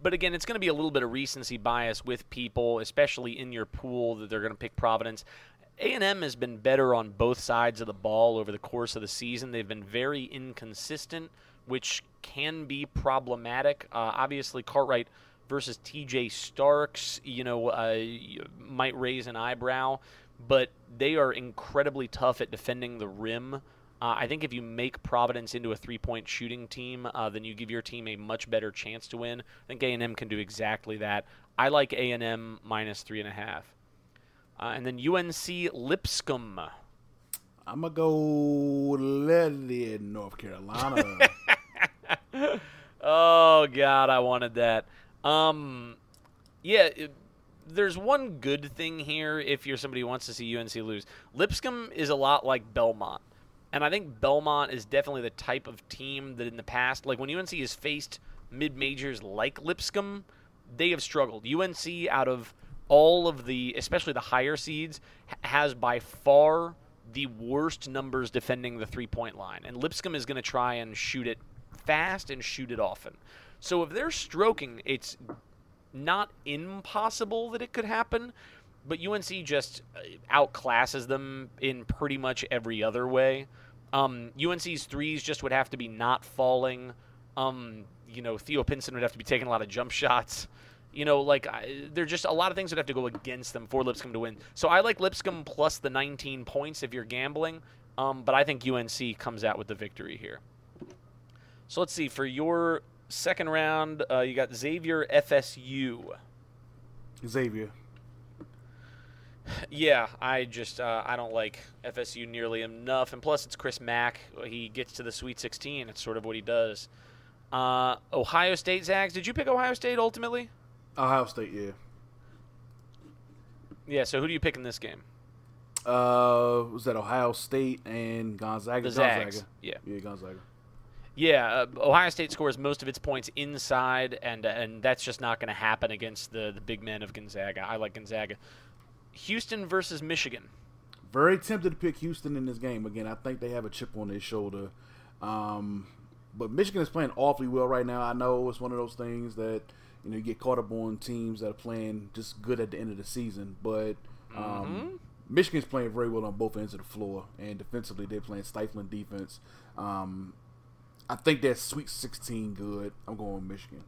but again, it's going to be a little bit of recency bias with people, especially in your pool that they're going to pick Providence. A&M has been better on both sides of the ball over the course of the season. They've been very inconsistent, which can be problematic. Uh, obviously, Cartwright versus TJ Starks, you know, uh, might raise an eyebrow, but they are incredibly tough at defending the rim. Uh, I think if you make Providence into a three-point shooting team, uh, then you give your team a much better chance to win. I think A&M can do exactly that. I like A&M minus three and a half. Uh, and then UNC Lipscomb. I'm gonna go Lily in North Carolina. Oh God, I wanted that. Um, yeah, it- there's one good thing here if you're somebody who wants to see UNC lose. Lipscomb is a lot like Belmont, and I think Belmont is definitely the type of team that in the past, like when UNC has faced mid majors like Lipscomb, they have struggled. UNC out of all of the, especially the higher seeds, has by far the worst numbers defending the three point line. And Lipscomb is going to try and shoot it fast and shoot it often. So if they're stroking, it's not impossible that it could happen, but UNC just uh, outclasses them in pretty much every other way. Um, UNC's threes just would have to be not falling. Um, you know, Theo Pinson would have to be taking a lot of jump shots. You know, like I, there are just a lot of things that have to go against them for Lipscomb to win. So I like Lipscomb plus the 19 points if you're gambling, um, but I think UNC comes out with the victory here. So let's see for your second round, uh, you got Xavier FSU. Xavier. Yeah, I just uh, I don't like FSU nearly enough, and plus it's Chris Mack. He gets to the Sweet 16. It's sort of what he does. Uh, Ohio State Zags. Did you pick Ohio State ultimately? Ohio State, yeah. Yeah. So who do you pick in this game? Uh, was that Ohio State and Gonzaga? The Zags. Gonzaga. Yeah. Yeah, Gonzaga. Yeah, uh, Ohio State scores most of its points inside, and and that's just not going to happen against the the big men of Gonzaga. I like Gonzaga. Houston versus Michigan. Very tempted to pick Houston in this game. Again, I think they have a chip on their shoulder. Um, but Michigan is playing awfully well right now. I know it's one of those things that you know you get caught up on teams that are playing just good at the end of the season. But um, Michigan's playing very well on both ends of the floor, and defensively they're playing stifling defense. Um, I think that's Sweet 16 good. I'm going with Michigan.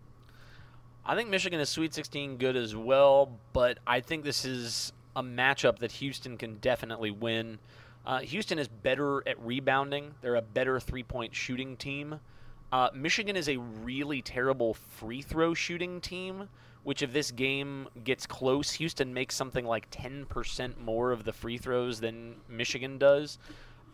I think Michigan is Sweet 16 good as well, but I think this is a matchup that Houston can definitely win. Uh, Houston is better at rebounding. They're a better three point shooting team. Uh, Michigan is a really terrible free throw shooting team, which, if this game gets close, Houston makes something like 10% more of the free throws than Michigan does.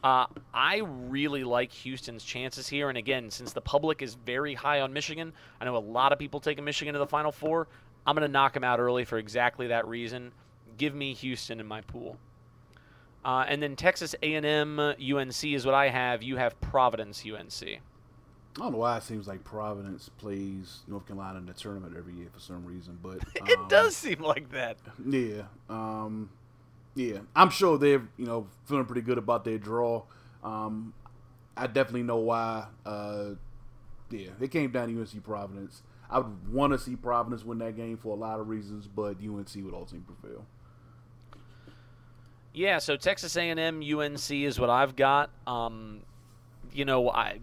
Uh, I really like Houston's chances here. And again, since the public is very high on Michigan, I know a lot of people taking Michigan to the Final Four. I'm going to knock them out early for exactly that reason. Give me Houston in my pool. Uh, and then Texas A&M UNC is what I have. You have Providence UNC. I don't know why it seems like Providence plays North Carolina in the tournament every year for some reason, but It um, does seem like that. Yeah, um, yeah. I'm sure they're you know feeling pretty good about their draw. Um, I definitely know why. Uh, yeah, it came down to UNC Providence. I would want to see Providence win that game for a lot of reasons, but UNC would ultimately prevail. Yeah, so Texas A&M UNC is what I've got. Um, you know, I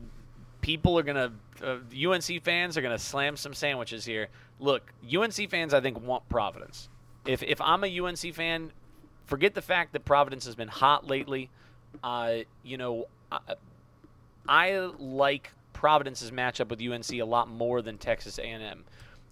people are gonna uh, UNC fans are gonna slam some sandwiches here. Look, UNC fans I think want Providence. If if I'm a UNC fan, forget the fact that Providence has been hot lately. Uh, you know, I, I like Providence's matchup with UNC a lot more than Texas A&M.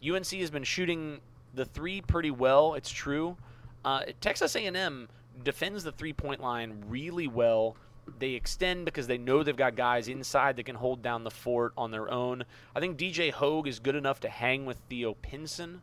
UNC has been shooting the three pretty well. It's true. Uh, Texas A&M defends the three-point line really well. They extend because they know they've got guys inside that can hold down the fort on their own. I think DJ Hogg is good enough to hang with Theo Pinson.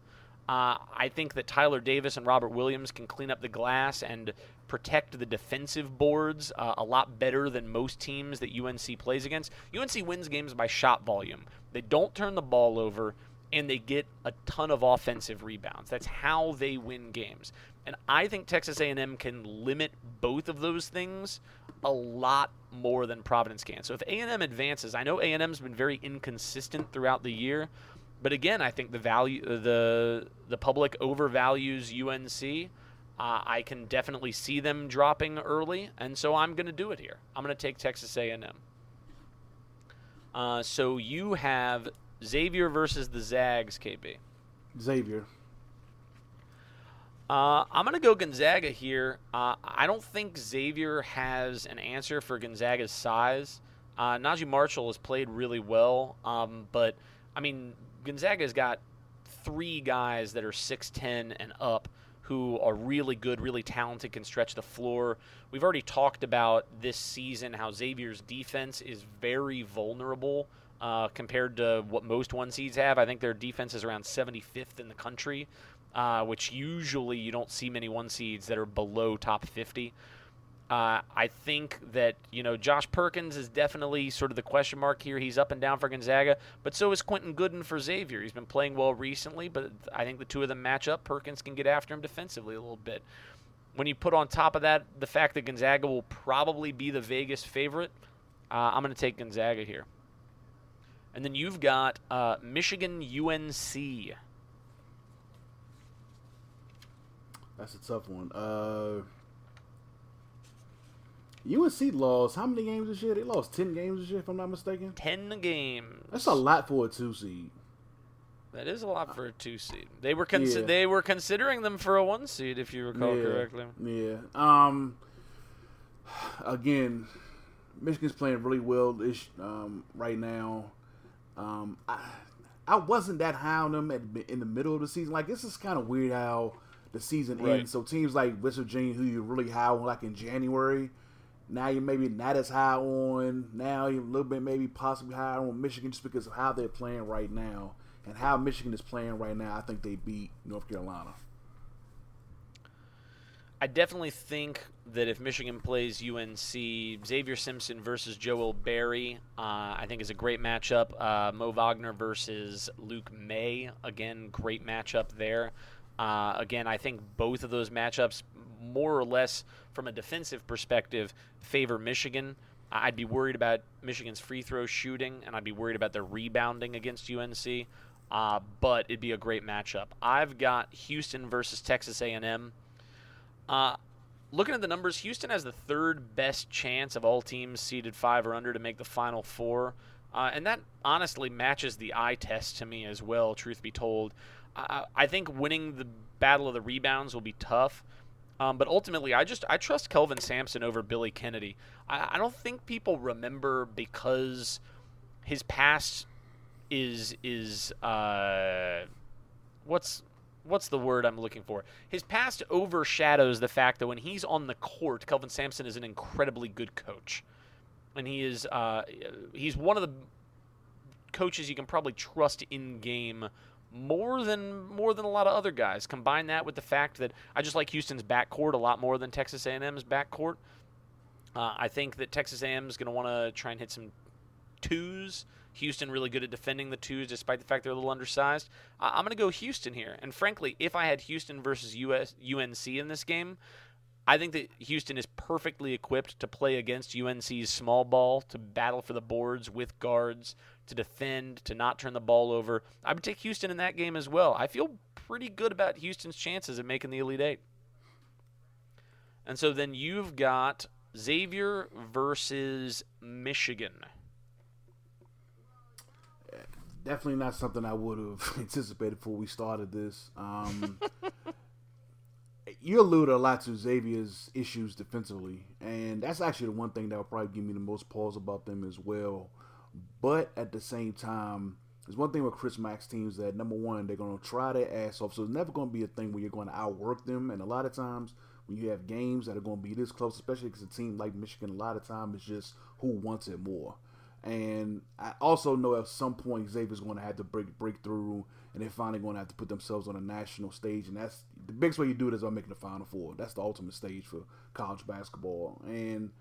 Uh, I think that Tyler Davis and Robert Williams can clean up the glass and protect the defensive boards uh, a lot better than most teams that UNC plays against. UNC wins games by shot volume. They don't turn the ball over, and they get a ton of offensive rebounds. That's how they win games. And I think Texas A&M can limit both of those things a lot more than Providence can. So if A&M advances, I know A&M's been very inconsistent throughout the year, but again, I think the value the the public overvalues UNC. Uh, I can definitely see them dropping early, and so I'm going to do it here. I'm going to take Texas A&M. Uh, so you have Xavier versus the Zags, KB. Xavier. Uh, I'm going to go Gonzaga here. Uh, I don't think Xavier has an answer for Gonzaga's size. Uh, Naji Marshall has played really well, um, but I mean Gonzaga's got three guys that are 6'10 and up who are really good, really talented, can stretch the floor. We've already talked about this season how Xavier's defense is very vulnerable uh, compared to what most one seeds have. I think their defense is around 75th in the country, uh, which usually you don't see many one seeds that are below top 50. Uh, I think that you know Josh Perkins is definitely sort of the question mark here. He's up and down for Gonzaga, but so is Quentin Goodin for Xavier. He's been playing well recently, but I think the two of them match up. Perkins can get after him defensively a little bit. When you put on top of that the fact that Gonzaga will probably be the Vegas favorite, uh, I'm going to take Gonzaga here. And then you've got uh, Michigan UNC. That's a tough one. Uh, UNC lost how many games this year? They lost ten games this year, if I'm not mistaken. Ten games. That's a lot for a two seed. That is a lot for a two seed. They were consi- Yeah. they were considering them for a one seed, if you recall yeah, correctly. Yeah. Um. Again, Michigan's playing really well this um, right now. Um, I I wasn't that high on them at, in the middle of the season. Like this is kind of weird how the season Right. ends. So teams like West Virginia, who you're really high on, like in January, now you're maybe not as high on. Now you're a little bit maybe possibly higher on Michigan just because of how they're playing right now and how Michigan is playing right now. I think they beat North Carolina. I definitely think that if Michigan plays UNC, Zavier Simpson versus Joel Berry, uh, I think is a great matchup. Uh, Mo Wagner versus Luke Maye, again, great matchup there. Uh, again, I think both of those matchups, more or less from a defensive perspective, favor Michigan. I'd be worried about Michigan's free throw shooting, and I'd be worried about their rebounding against UNC. Uh, but it'd be a great matchup. I've got Houston versus Texas A&M. Uh, looking at the numbers, Houston has the third best chance of all teams seeded five or under to make the Final Four. Uh, and that honestly matches the eye test to me as well, truth be told. I, think winning the battle of the rebounds will be tough. Um, but ultimately, I just I trust Kelvin Sampson over Billy Kennedy. I, I don't think people remember because his past is is uh, what's what's the word I'm looking for? His past overshadows the fact that when he's on the court, Kelvin Sampson is an incredibly good coach, and he is uh, he's one of the coaches you can probably trust in game more than more than a lot of other guys. Combine that with the fact that I just like Houston's backcourt a lot more than Texas A&M's backcourt. Uh, I think that Texas A&M is going to want to try and hit some twos. Houston really good at defending the twos, despite the fact they're a little undersized. I'm going to go Houston here. And frankly, if I had Houston versus US UNC in this game, I think that Houston is perfectly equipped to play against UNC's small ball, to battle for the boards with guards, to defend, to not turn the ball over. I would take Houston in that game as well. I feel pretty good about Houston's chances of making the Elite Eight. And so then you've got Xavier versus Michigan. definitely not something I would have anticipated before we started this. Um, you allude a lot to Xavier's issues defensively, and that's actually the one thing that will probably give me the most pause about them as well. But at the same time, there's one thing with Chris Mack's teams that number one, they're to try their ass off, so it's never to be a thing where you're to outwork them. And a lot of times, when you have games that are to be this close, especially because a team like Michigan, a lot of times it's just who wants it more. And I also know at some point Xavier's going to have to break break through, and they're finally going to have to put themselves on a national stage. And that's the biggest way you do it is by making the Final Four. That's the ultimate stage for college basketball. And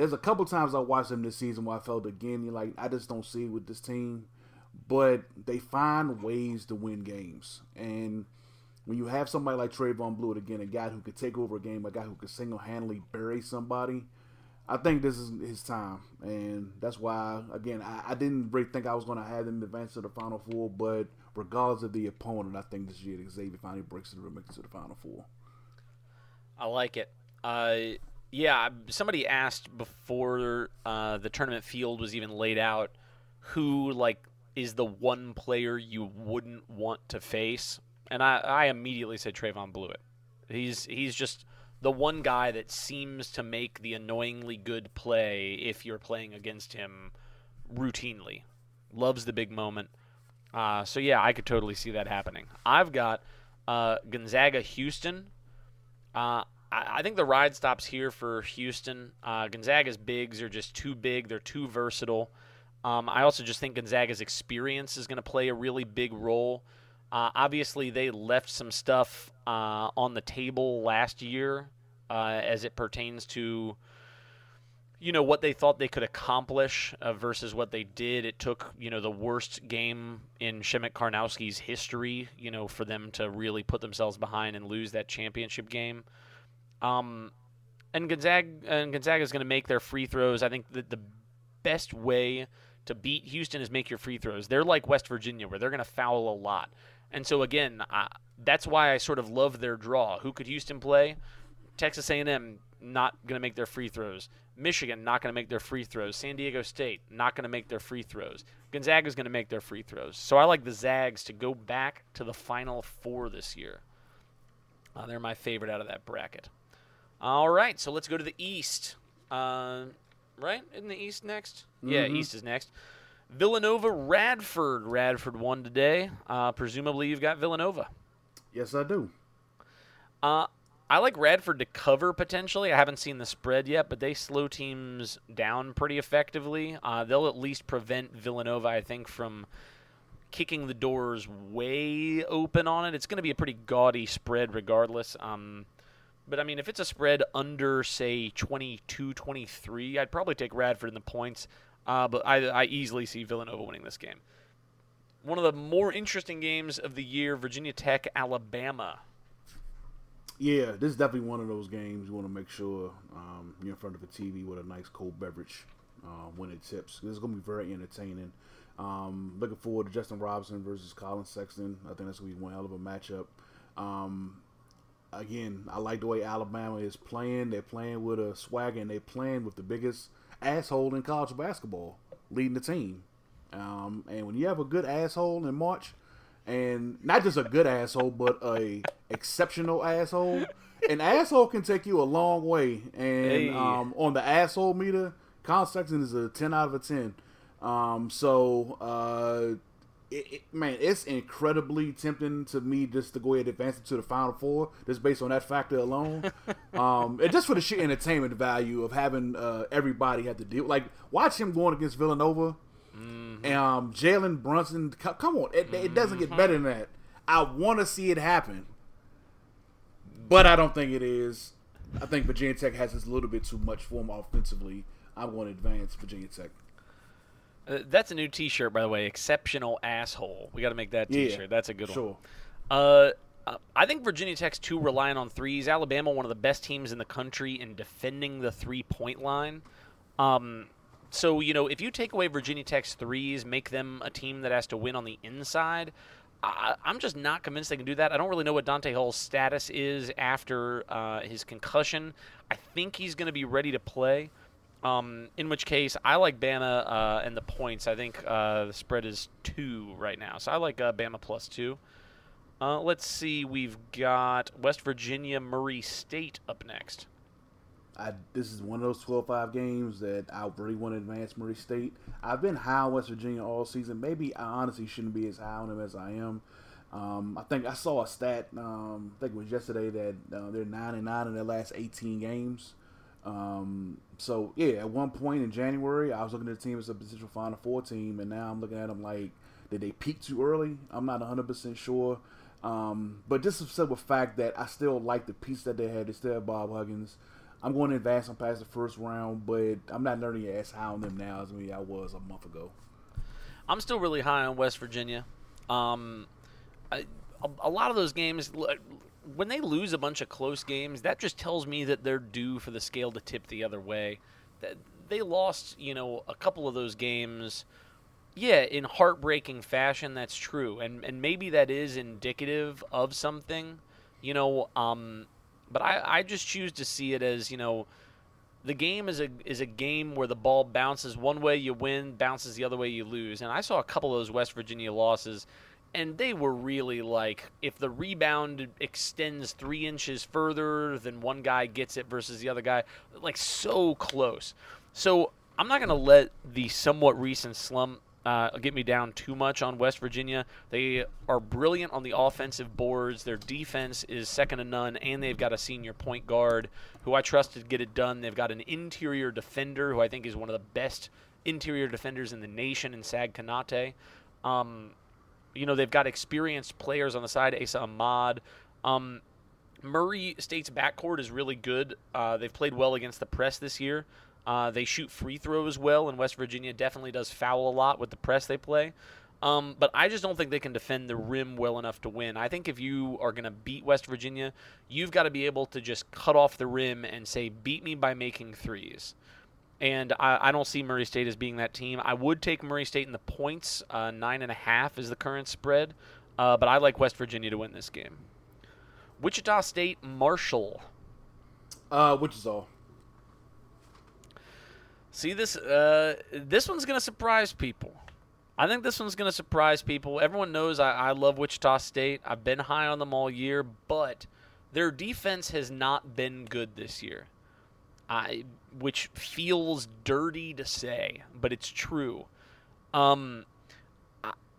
there's a couple times I watched them this season where I felt again, like, I just don't see it with this team. but they find ways to win games. And when you have somebody like Trevon Bluiett again, a guy who could take over a game, a guy who could single handedly bury somebody, I think this is his time, and that's why again I, I didn't really think I was going to have them advance to the Final Four, but regardless of the opponent, I think this year Xavier finally breaks through and makes it to the Final Four. I like it. Uh, yeah, somebody asked before uh, the tournament field was even laid out, who like is the one player you wouldn't want to face, and I, I immediately said Trevon Bluiett. He's he's just the one guy that seems to make the annoyingly good play if you're playing against him routinely. Loves the big moment. Uh, so yeah, I could totally see that happening. I've got uh, Gonzaga Houston. Uh, I, think the ride stops here for Houston. Uh, Gonzaga's bigs are just too big. They're too versatile. Um, I also just think Gonzaga's experience is going to play a really big role. Uh, obviously, they left some stuff uh, on the table last year uh, as it pertains to, you know, what they thought they could accomplish uh, versus what they did. It took, you know, the worst game in Przemek Karnowski's history, you know, for them to really put themselves behind and lose that championship game. Um, and Gonzaga and Gonzaga is going to make their free throws. I think that the best way to beat Houston is make your free throws. They're like West Virginia, where they're going to foul a lot. And so again, I, that's why I sort of love their draw. Who could Houston play? Texas A&M not going to make their free throws. Michigan not going to make their free throws. San Diego State not going to make their free throws. Gonzaga is going to make their free throws. So I like the Zags to go back to the Final Four this year. Uh, they're my favorite out of that bracket. All right, so let's go to the East. Uh, right? In the East next? Yeah, East is next. Villanova, Radford. Radford won today. Uh, presumably, you've got Villanova. Yes, I do. Uh, I like Radford to cover potentially. I haven't seen the spread yet, but they slow teams down pretty effectively. Uh, they'll at least prevent Villanova, I think, from kicking the doors way open on it. It's going to be a pretty gaudy spread regardless. Um, but I mean, if it's a spread under, say, 22 23, I'd probably take Radford in the points. Uh, but I, I easily see Villanova winning this game. One of the more interesting games of the year Virginia Tech, Alabama. Yeah, this is definitely one of those games you want to make sure um, you're in front of a TV with a nice cold beverage uh, when it tips. This is going to be very entertaining. Um, looking forward to Justin Robinson versus Collin Sexton. I think that's going to be one hell of a matchup. Um, again, I like the way Alabama is playing. They're playing with a swagger and they're playing with the biggest asshole in college basketball leading the team. Um, and when you have a good asshole in March, and not just a good asshole, but a exceptional asshole, an asshole can take you a long way. And Hey. um, on the asshole meter, Collin Sexton is a ten out of a ten. Um, so uh, it, it, man, it's incredibly tempting to me just to go ahead and advance it to the Final Four, just based on that factor alone. um, and just for the sheer entertainment value of having uh, everybody have to deal. Like, watch him going against Villanova. And um, Jalen Brunson, co- come on, it, it doesn't get better than that. I want to see it happen, but I don't think it is. I think Virginia Tech has just a little bit too much for them offensively. I'm going to advance Virginia Tech. Uh, that's a new T-shirt, by the way. Exceptional asshole. We got to make that T-shirt. That's a good Sure. one. Uh, uh, I think Virginia Tech's too reliant on threes. Alabama, one of the best teams in the country in defending the three-point line. Um, so you know, if you take away Virginia Tech's threes, make them a team that has to win on the inside. I, I'm just not convinced they can do that. I don't really know what Donta Hall's status is after uh, his concussion. I think he's going to be ready to play. Um, in which case, I like Bama uh, and the points. I think uh, the spread is two right now, so I like uh, Bama plus two. Uh, let's see, we've got West Virginia, Murray State up next. I, this is one of those 12-5 games that I really want to advance Murray State. I've been high on West Virginia all season. Maybe I honestly shouldn't be as high on them as I am. Um, I think I saw a stat. Um, I think it was yesterday that uh, they're nine and nine in their last 18 games. Um, so yeah, at one point in January, I was looking at the team as a potential Final Four team, and now I'm looking at them like, did they peak too early? I'm not 100 percent sure. Um, but just the simple fact that I still like the piece that they had. They still have Bob Huggins. I'm going to advance them past the first round, but I'm not nearly as high on them now as I was a month ago. I'm still really high on West Virginia. Um, I, a, a lot of those games, when they lose a bunch of close games, that just tells me that they're due for the scale to tip the other way. That they lost, you know, a couple of those games. Yeah, in heartbreaking fashion, that's true, and and maybe that is indicative of something, you know. Um, but I I just choose to see it as you know the game is a is a game where the ball bounces one way you win, bounces the other way you lose. And I saw a couple of those West Virginia losses, and they were really like if the rebound extends three inches further than one guy gets it versus the other guy, like so close. So I'm not gonna let the somewhat recent slump uh, get me down too much on West Virginia. They are brilliant on the offensive boards. Their defense is second to none, and they've got a senior point guard who I trust to get it done. They've got an interior defender who I think is one of the best interior defenders in the nation in Sag Konate. Um, you know, they've got experienced players on the side, Esa Ahmad. Um, Murray State's backcourt is really good. Uh, they've played well against the press this year. Uh, they shoot free throws well, and West Virginia definitely does foul a lot with the press they play. Um, but I just don't think they can defend the rim well enough to win. I think if you are going to beat West Virginia, you've got to be able to just cut off the rim and say, beat me by making threes. And I, I don't see Murray State as being that team. I would take Murray State in the points. Uh, nine and a half is the current spread. Uh, but I like West Virginia to win this game. Wichita State, Marshall. Uh, Wichita. See this uh, this one's gonna surprise people. I think this one's gonna surprise people. Everyone knows I, I love Wichita State. I've been high on them all year, but their defense has not been good this year. I which feels dirty to say, but it's true. Um,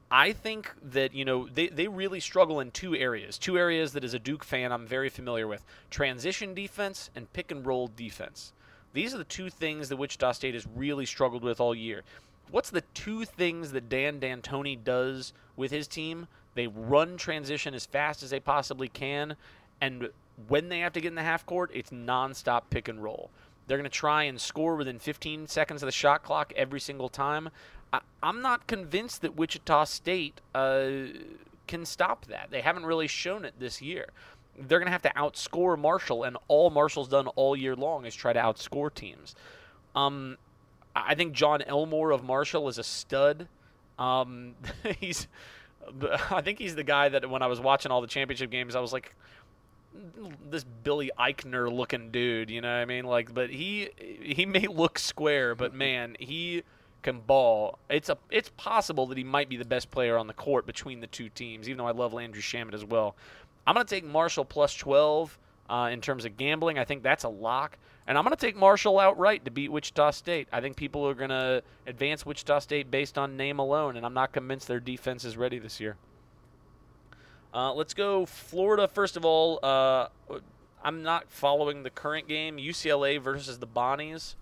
I- think that you know they, they really struggle in two areas. Two areas that as a Duke fan I'm very familiar with: transition defense and pick and roll defense. These are the two things that Wichita State has really struggled with all year. What's the two things that Dan D'Antoni does with his team? They run transition as fast as they possibly can, and when they have to get in the half court, it's nonstop pick and roll. They're going to try and score within 15 seconds of the shot clock every single time. I, I'm not convinced that Wichita State uh, can stop that. They haven't really shown it this year they're going to have to outscore Marshall, and all Marshall's done all year long is try to outscore teams. Um, I think Jon Elmore of Marshall is a stud. Um, he's, I think he's the guy that when I was watching all the championship games, I was like, this Billy Eichner looking dude, you know what I mean? Like, but he he may look square, but man, he can ball. It's a it's possible that he might be the best player on the court between the two teams. Even though I love Landry Shamet as well, I'm to take Marshall plus 12 uh, in terms of gambling. I think that's a lock. And I'm to take Marshall outright to beat Wichita State. I think people are to advance Wichita State based on name alone, and I'm not convinced their defense is ready this year. Uh, let's go Florida first of all. Uh, I'm not following the current game. UCLA versus the Bonnies.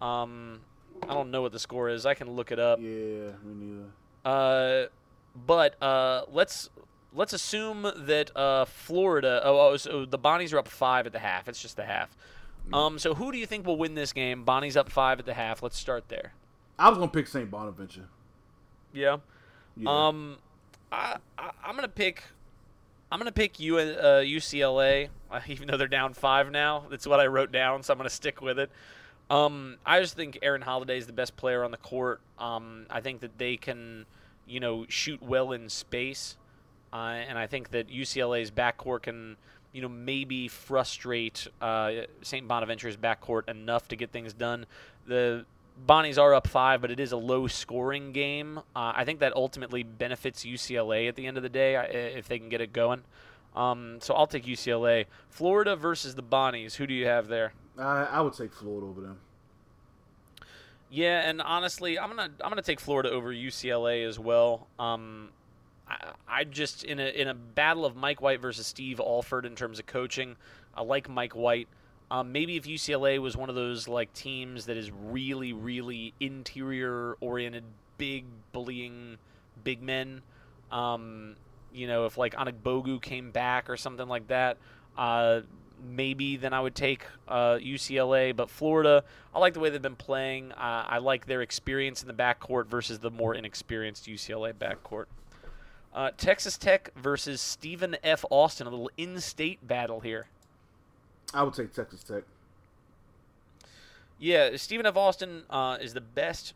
Um, I don't know what the score is. I can look it up. Yeah, me neither. Uh, but uh, let's let's assume that uh, Florida. Oh, oh, so the Bonnies are up five at the half. It's just the half. Um, so who do you think will win this game? Bonnies up five at the half. Let's start there. I was gonna pick St. Bonaventure. Yeah. Yeah. Um, I, I I'm gonna pick. I'm gonna pick U, uh, UCLA, even though they're down five now. That's what I wrote down, so I'm gonna stick with it. Um, I just think Aaron Holiday is the best player on the court. Um, I think that they can, you know, shoot well in space, uh, and I think that UCLA's backcourt can, you know, maybe frustrate uh, St. Bonaventure's backcourt enough to get things done. The Bonnies are up five, but it is a low scoring game. Uh, I think that ultimately benefits UCLA at the end of the day if they can get it going. Um, so I'll take UCLA. Florida versus the Bonnies. Who do you have there? I, I would take Florida over them. Yeah, and honestly, I'm gonna I'm gonna take Florida over UCLA as well. Um, I, I just in a in a battle of Mike White versus Steve Alford in terms of coaching, I like Mike White. Um, maybe if UCLA was one of those like teams that is really really interior oriented, big bullying big men. Um, you know, if like Anigbogu came back or something like that, uh, maybe then I would take uh, UCLA. But Florida, I like the way they've been playing. Uh, I like their experience in the backcourt versus the more inexperienced UCLA backcourt. Uh, Texas Tech versus Stephen F. Austin, a little in-state battle here. I would take Texas Tech. Yeah, Stephen F. Austin uh, is the best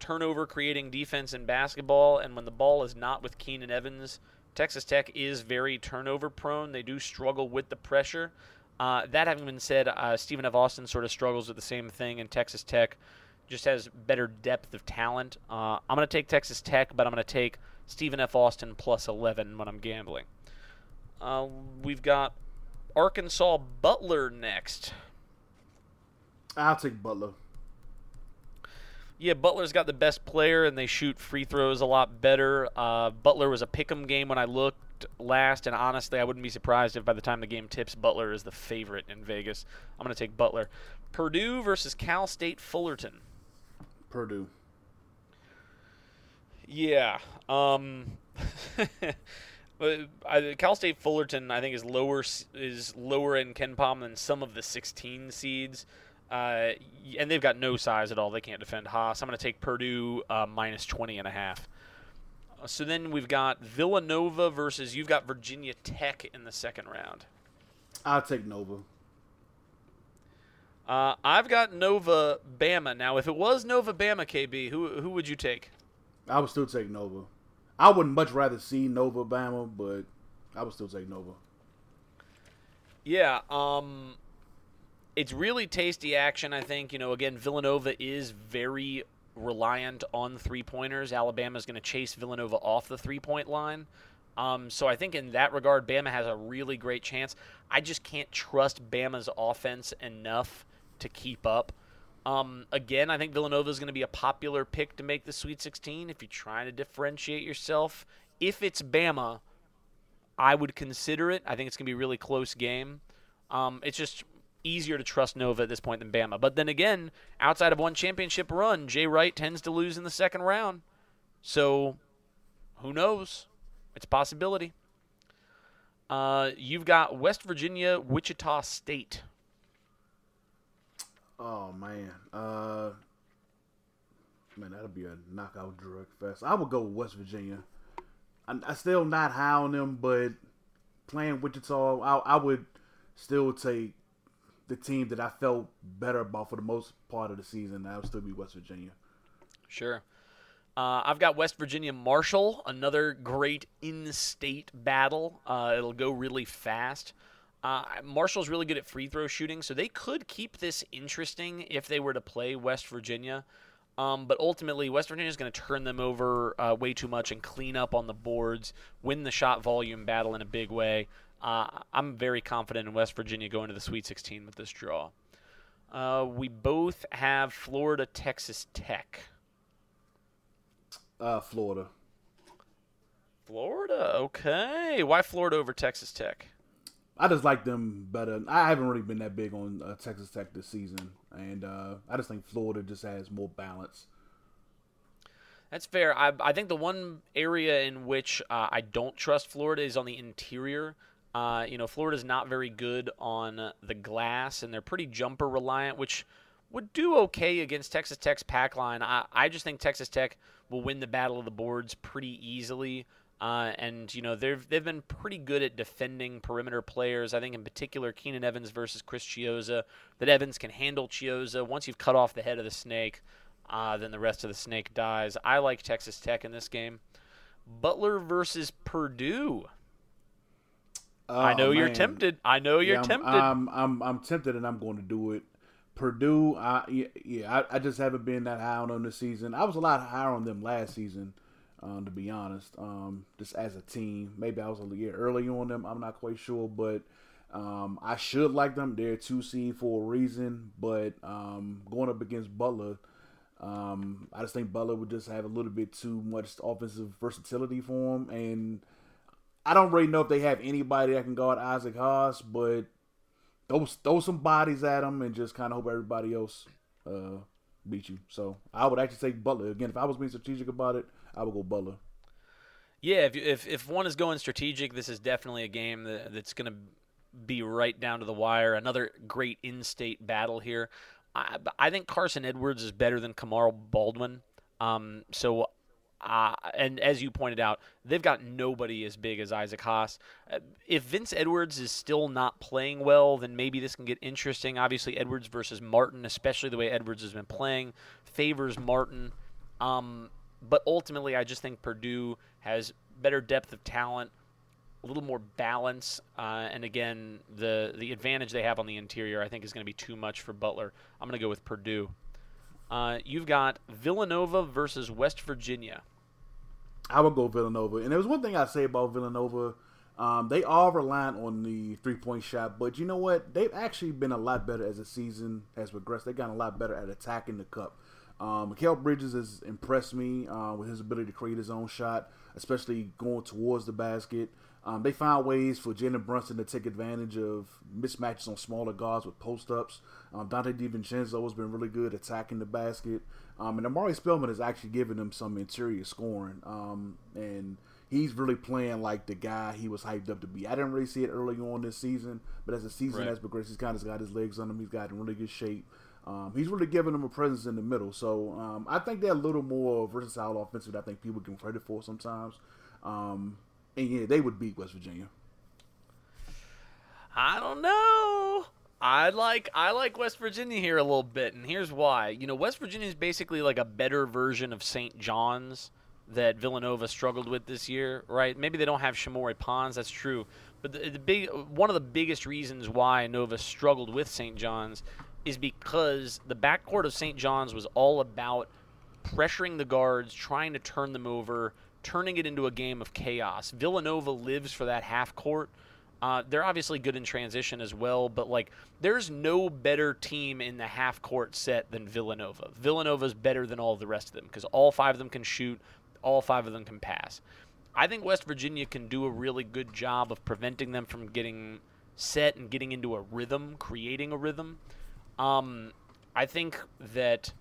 turnover creating defense in basketball, and when the ball is not with Keenan Evans, Texas Tech is very turnover prone. They do struggle with the pressure. Uh, that having been said, uh, Stephen F. Austin sort of struggles with the same thing, and Texas Tech just has better depth of talent. Uh, I'm going to take Texas Tech, but I'm going to take Stephen F. Austin plus 11 when I'm gambling. Uh, we've got Arkansas Butler next. I'll take Butler. Yeah, Butler's got the best player, and they shoot free throws a lot better. Uh, Butler was a pick'em game when I looked last, and honestly, I wouldn't be surprised if by the time the game tips, Butler is the favorite in Vegas. I'm going to take Butler. Purdue versus Cal State Fullerton. Purdue. Yeah. Um, I, Cal State Fullerton, I think, is lower is lower in KenPom than some of the 16 seeds. Uh, and they've got no size at all. They can't defend Haas. I'm going to take Purdue uh, minus 20 and a half. Uh, So then we've got Villanova versus you've got Virginia Tech in the second round. I'll take Nova. Uh, I've got Nova Bama. Now, if it was Nova Bama, KB, who who would you take? I would still take Nova. I would much rather see Nova Bama, but I would still take Nova. Yeah, um it's really tasty action, I think. You know, again, Villanova is very reliant on three-pointers. Alabama's going to chase Villanova off the three-point line. Um, so I think in that regard, Bama has a really great chance. I just can't trust Bama's offense enough to keep up. Um, again, I think Villanova is going to be a popular pick to make the Sweet 16 if you're trying to differentiate yourself. If it's Bama, I would consider it. I think it's going to be a really close game. Um, it's just easier to trust Nova at this point than Bama. But then again, outside of one championship run, Jay Wright tends to lose in the second round. So who knows? It's a possibility. Uh, you've got West Virginia, Wichita State. Oh man, uh, man, that'll be a knockout drug fest. I would go with West Virginia. I, I still not high on them, but playing Wichita, I, I would still take the team that I felt better about for the most part of the season. That would still be West Virginia. Sure. Uh, I've got West Virginia Marshall, another great in-state battle. Uh, it'll go really fast. Uh, Marshall's really good at free throw shooting, so they could keep this interesting if they were to play West Virginia. Um, but ultimately, West Virginia is going to turn them over uh, way too much and clean up on the boards, win the shot volume battle in a big way. Uh, I'm very confident in West Virginia going to the Sweet 16 with this draw. Uh, we both have Florida Texas Tech. Uh, Florida. Florida, okay. Why Florida over Texas Tech? I just like them better. I haven't really been that big on uh, Texas Tech this season, and uh, I just think Florida just has more balance. That's fair. I, I think the one area in which uh, I don't trust Florida is on the interior. Uh, you know, Florida's not very good on the glass, and they're pretty jumper reliant, which would do okay against Texas Tech's pack line. I, I just think Texas Tech will win the battle of the boards pretty easily. Uh, and you know they've they've been pretty good at defending perimeter players. I think in particular Keenan Evans versus Chris Chiozza. That Evans can handle Chiozza. Once you've cut off the head of the snake, uh, then the rest of the snake dies. I like Texas Tech in this game. Butler versus Purdue. I Oh, know you're tempted. I know you're Yeah, I'm, tempted. I'm, I'm, I'm tempted, and I'm going to do it. Purdue, I, yeah, yeah I, I just haven't been that high on them this season. I was a lot higher on them last season, um, to be honest. Um, just as a team, maybe I was a year early on them. I'm not quite sure, but um, I should like them. They're two seed for a reason, but um, going up against Butler. Um, I just think Butler would just have a little bit too much offensive versatility for him, and I don't really know if they have anybody that can guard Isaac Haas, but throw throw some bodies at him and just kind of hope everybody else uh, beat you. So I would actually take Butler again. If I was being strategic about it, I would go Butler. Yeah, if, if if one is going strategic, this is definitely a game that, that's going to be right down to the wire. Another great in-state battle here. I, I think Carson Edwards is better than Kamar Baldwin. Um, so, uh, and as you pointed out, they've got nobody as big as Isaac Haas. If Vince Edwards is still not playing well, then maybe this can get interesting. Obviously, Edwards versus Martin, especially the way Edwards has been playing, favors Martin. Um, but ultimately, I just think Purdue has better depth of talent, a little more balance, uh, and again, the the advantage they have on the interior, I think, is going to be too much for Butler. I'm going to go with Purdue. Uh, you've got Villanova versus West Virginia. I would go Villanova. And there was one thing I say about Villanova. Um, they are reliant on the three point shot, but you know what? They've actually been a lot better as the season has progressed. They've gotten a lot better at attacking the cup. Um, Mikal Bridges has impressed me uh, with his ability to create his own shot, especially going towards the basket. Um, they found ways for Jalen Brunson to take advantage of mismatches on smaller guards with post ups. Um, Donte DiVincenzo has been really good attacking the basket. Um, and Omari Spellman has actually given them some interior scoring. Um, and he's really playing like the guy he was hyped up to be. I didn't really see it early on this season, but as the season Right. has progressed, he's kind of got his legs on him. He's got in really good shape. Um, he's really giving them a presence in the middle. So um, I think they're a little more versatile offensive I think people give credit for sometimes. Um, and yeah, they would beat West Virginia. I don't know. I like I like West Virginia here a little bit, and here's why. You know, West Virginia is basically like a better version of St. John's that Villanova struggled with this year, right? Maybe they don't have Shamorie Ponds, that's true, but the, the big one of the biggest reasons why Nova struggled with St. John's is because the backcourt of St. John's was all about pressuring the guards, trying to turn them over, turning it into a game of chaos. Villanova lives for that half court. Uh, they're obviously good in transition as well, but like there's no better team in the half court set than Villanova. Villanova's better than all the rest of them because all five of them can shoot, all five of them can pass. I think West Virginia can do a really good job of preventing them from getting set and getting into a rhythm, creating a rhythm. Um, I think that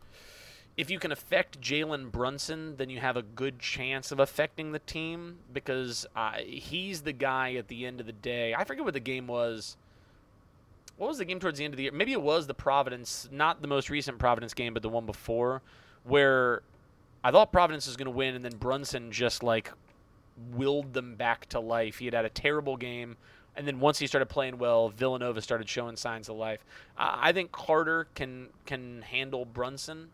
if you can affect Jalen Brunson, then you have a good chance of affecting the team because uh, he's the guy at the end of the day. I forget what the game was. What was the game towards the end of the year? Maybe it was the Providence, not the most recent Providence game, but the one before, where I thought Providence was going to win, and then Brunson just like willed them back to life. He had had a terrible game, and then once he started playing well, Villanova started showing signs of life. Uh, I think Carter can can handle Brunson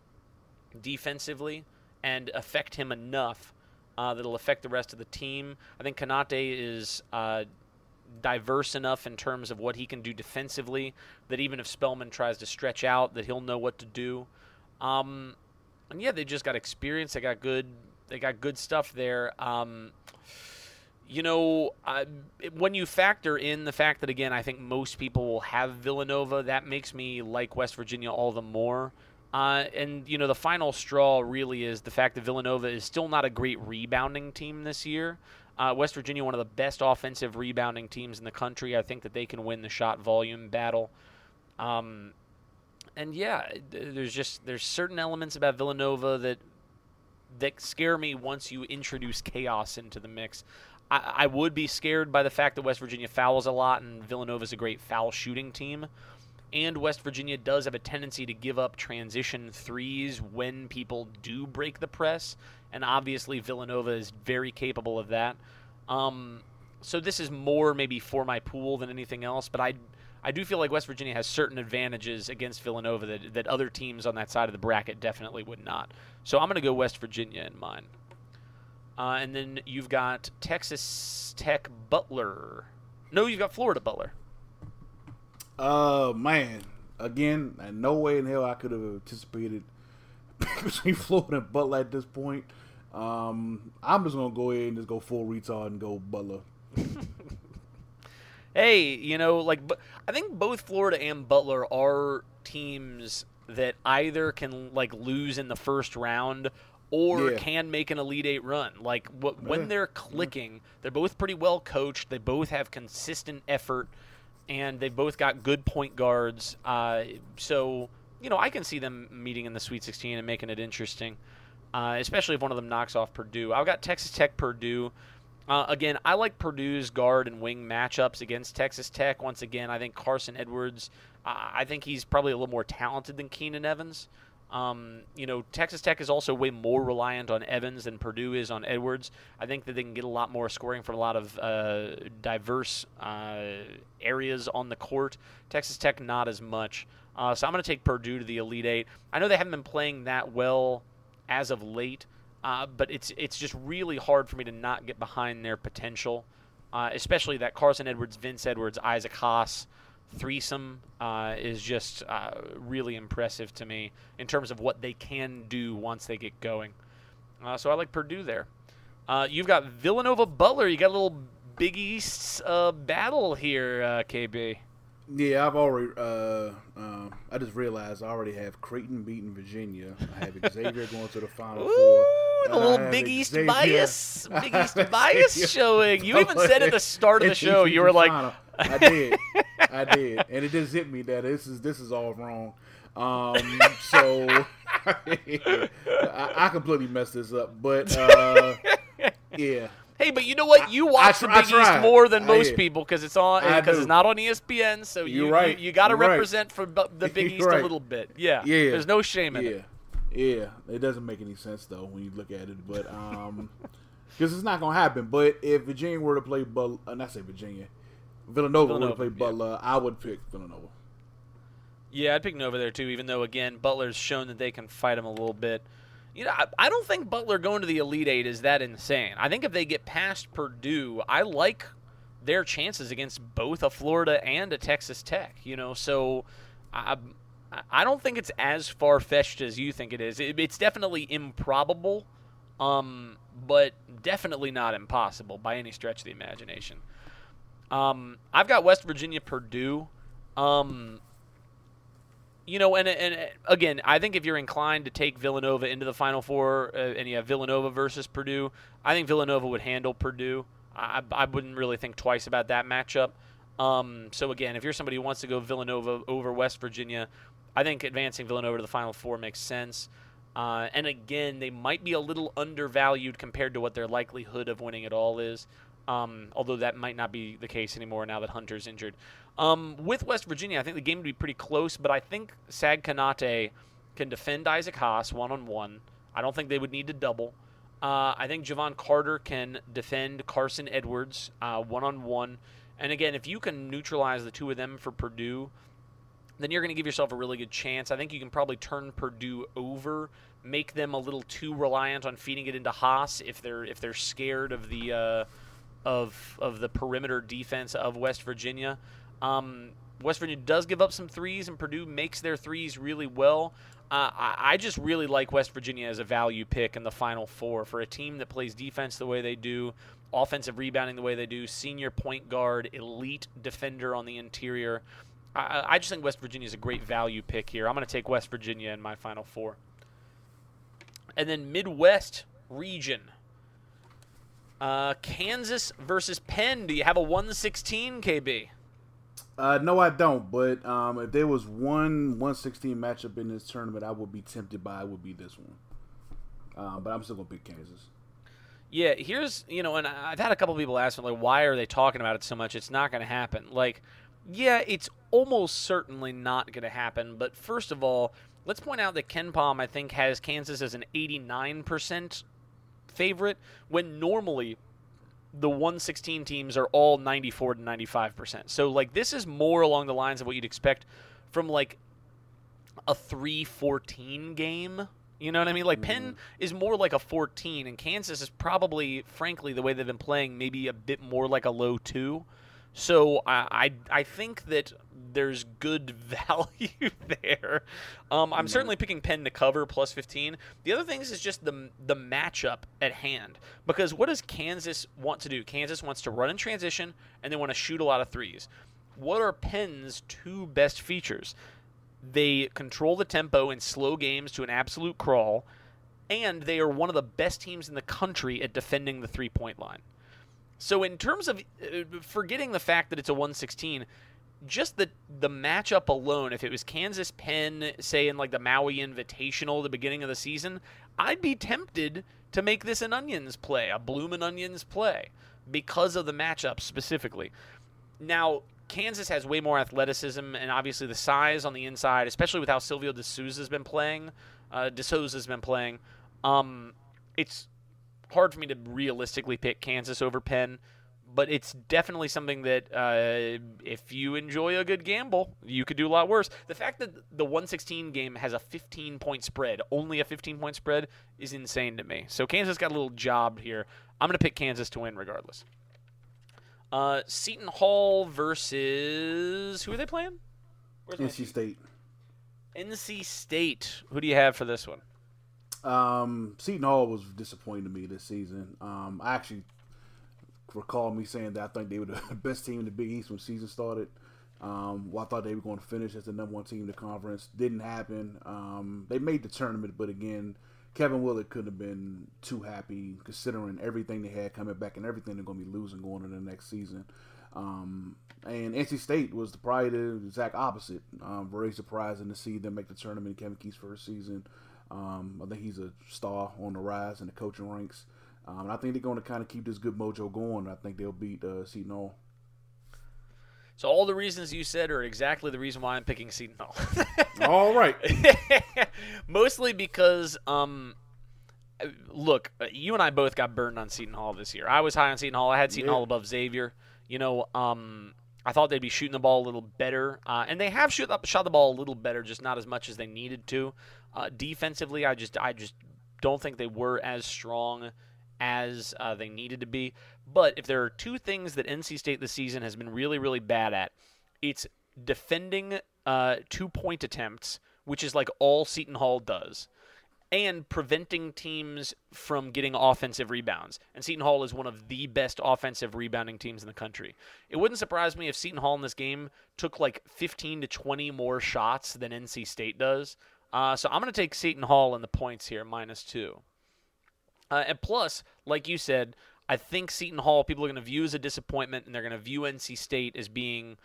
defensively and affect him enough uh, that'll affect the rest of the team. I think Konate is uh, diverse enough in terms of what he can do defensively that even if Spellman tries to stretch out, that he'll know what to do. Um, and yeah, they just got experience. They got good. They got good stuff there. Um, you know, when you factor in the fact that again, I think most people will have Villanova, that makes me like West Virginia all the more. Uh, and you know, the final straw really is the fact that Villanova is still not a great rebounding team this year. Uh, West Virginia, one of the best offensive rebounding teams in the country. I think that they can win the shot volume battle. Um, and yeah, there's just there's certain elements about Villanova that that scare me once you introduce chaos into the mix. I, I would be scared by the fact that West Virginia fouls a lot and Villanova is a great foul shooting team. And West Virginia does have a tendency to give up transition threes when people do break the press. And obviously, Villanova is very capable of that. Um, so this is more maybe for my pool than anything else. But I, I do feel like West Virginia has certain advantages against Villanova that, that other teams on that side of the bracket definitely would not. So I'm going to go West Virginia in mine. Uh, and then you've got Texas Tech Butler. No, you've got Florida Butler. Uh, man, again, no way in hell I could have anticipated between Florida and Butler at this point. Um, I'm just gonna go ahead and just go full retard and go Butler. hey, you know, like bu- I think both Florida and Butler are teams that either can like lose in the first round or Yeah. can make an elite eight run. Like wh- when they're clicking, they're both pretty well coached. They both have consistent effort, and they've both got good point guards. Uh, so you know, I can see them meeting in the Sweet 16 and making it interesting. Uh, especially if one of them knocks off Purdue. I've got Texas Tech, Purdue. Uh, again, I like Purdue's guard and wing matchups against Texas Tech. Once again, I think Carson Edwards, uh, I think he's probably a little more talented than Keenan Evans. Um, you know, Texas Tech is also way more reliant on Evans than Purdue is on Edwards. I think that they can get a lot more scoring from a lot of uh, diverse uh, areas on the court. Texas Tech, not as much. Uh, so I'm going to take Purdue to the Elite Eight. I know they haven't been playing that well as of late, uh, but it's it's just really hard for me to not get behind their potential, uh, especially that Carson Edwards, Vince Edwards, Isaac Haas threesome uh, is just uh, really impressive to me in terms of what they can do once they get going. Uh, so I like Purdue there. Uh, you've got Villanova Butler. You got a little Big East uh, battle here, uh, KB. Yeah, I've already. Uh, um, I just realized I already have Creighton beating Virginia. I have Xavier going to the Final Ooh, Four. the little Big East Xavier- bias, Big East bias showing. You even said at the start of the show, you were like, final. I did, I did, and it just hit me that this is this is all wrong. Um, so I, I completely messed this up, but uh, yeah, Hey, but you know what? You watch I the Big East more than most people because it's on because it's not on ESPN. So you You're right. you, you got to You're right. represent for the Big East right. a little bit. Yeah, yeah. There's no shame in yeah, it. yeah. It doesn't make any sense though when you look at it, but um, because it's not gonna happen. But if Virginia were to play, Butler, uh, not say Virginia, Villanova, were to Villanova, play yeah. Butler, I would pick Villanova. Yeah, I'd pick Nova there too. Even though again, Butler's shown that they can fight him a little bit. You know, I, I don't think Butler going to the Elite Eight is that insane. I think if they get past Purdue, I like their chances against both a Florida and a Texas Tech. You know, so I I don't think it's as far fetched as you think it is. It, it's definitely improbable, um, but definitely not impossible by any stretch of the imagination. Um, I've got West Virginia, Purdue. Um, you know, and, and again, I think if you're inclined to take Villanova into the Final Four, uh, and you have Villanova versus Purdue, I think Villanova would handle Purdue. I, I wouldn't really think twice about that matchup. Um, so again, if you're somebody who wants to go Villanova over West Virginia, I think advancing Villanova to the Final Four makes sense. Uh, and again, they might be a little undervalued compared to what their likelihood of winning it all is. Um, although that might not be the case anymore now that Hunter's injured. Um, with West Virginia, I think the game would be pretty close, but I think Sag Konate can defend Isaac Haas one on one. I don't think they would need to double. Uh, I think Jevon Carter can defend Carson Edwards one on one. And again, if you can neutralize the two of them for Purdue, then you're going to give yourself a really good chance. I think you can probably turn Purdue over, make them a little too reliant on feeding it into Haas if they're if they're scared of the uh, of of the perimeter defense of West Virginia. Um, West Virginia does give up some threes, and Purdue makes their threes really well. Uh, I, I just really like West Virginia as a value pick in the Final Four for a team that plays defense the way they do, offensive rebounding the way they do, senior point guard, elite defender on the interior. I, I just think West Virginia is a great value pick here. I'm going to take West Virginia in my Final Four. And then Midwest region. Uh, Kansas versus Penn. Do you have a 116, KB? Uh, no, I don't. But um, if there was one 116 matchup in this tournament, I would be tempted by. Would be this one. Um, but I'm still gonna pick Kansas. Yeah, here's you know, and I've had a couple people ask me like, why are they talking about it so much? It's not to happen. Like, yeah, it's almost certainly not to happen. But first of all, let's point out that KenPom I think has Kansas as an 89% favorite when normally the 116 teams are all 94 to 95%. So like this is more along the lines of what you'd expect from like a 3-14 game. You know what I mean? Like Penn mm-hmm. is more like a 14 and Kansas is probably frankly the way they've been playing maybe a bit more like a low 2. So I I, I think that there's good value there. Um, I'm certainly picking Penn to cover plus 15. The other things is just the the matchup at hand because what does Kansas want to do? Kansas wants to run in transition and they want to shoot a lot of threes. What are Penn's two best features? They control the tempo in slow games to an absolute crawl, and they are one of the best teams in the country at defending the three point line. So, in terms of uh, forgetting the fact that it's a 116, just the the matchup alone, if it was Kansas Penn, say in like the Maui Invitational at the beginning of the season, I'd be tempted to make this an onions play, a bloomin' onions play, because of the matchup specifically. Now, Kansas has way more athleticism and obviously the size on the inside, especially with how Silvio De Souza's been playing. Uh, De Souza's been playing. Um, it's hard for me to realistically pick Kansas over Penn, but it's definitely something that uh, if you enjoy a good gamble, you could do a lot worse. The fact that the 116 game has a 15 point spread, only a 15 point spread, is insane to me. So Kansas got a little job here. I'm going to pick Kansas to win regardless. Uh, Seton Hall versus who are they playing? Where's NC? State. NC State. Who do you have for this one? Um, Seton Hall was disappointing to me this season. Um, I actually recall me saying that I think they were the best team in the Big East when season started. Um, well, I thought they were going to finish as the number one team in the conference. Didn't happen. Um, they made the tournament, but again, Kevin Willard couldn't have been too happy considering everything they had coming back and everything they're going to be losing going into the next season. Um, and NC State was the, probably the exact opposite. Um, very surprising to see them make the tournament in Kevin Keatts' first season. Um, I think he's a star on the rise in the coaching ranks. Um, and I think they're going to kind of keep this good mojo going. I think they'll beat uh, Seton Hall. So all the reasons you said are exactly the reason why I'm picking Seton Hall. All right. Mostly because, um, look, uh, you and I both got burned on Seton Hall this year. I was high on Seton Hall. I had Seton Yeah. Hall above Xavier. You know, um, I thought they'd be shooting the ball a little better, uh, and they have shoot, shot the ball a little better, just not as much as they needed to. Uh, defensively, I just, I just don't think they were as strong as uh, they needed to be. But if there are two things that NC State this season has been really, really bad at, it's defending uh, two point attempts, which is like all Seton Hall does, and preventing teams from getting offensive rebounds. And Seton Hall is one of the best offensive rebounding teams in the country. It wouldn't surprise me if Seton Hall in this game took like 15 to 20 more shots than NC State does. Uh, so I'm going to take Seton Hall in the points here, minus two. Uh, and plus, like you said, I think Seton Hall people are going to view as a disappointment, and they're going to view NC State as being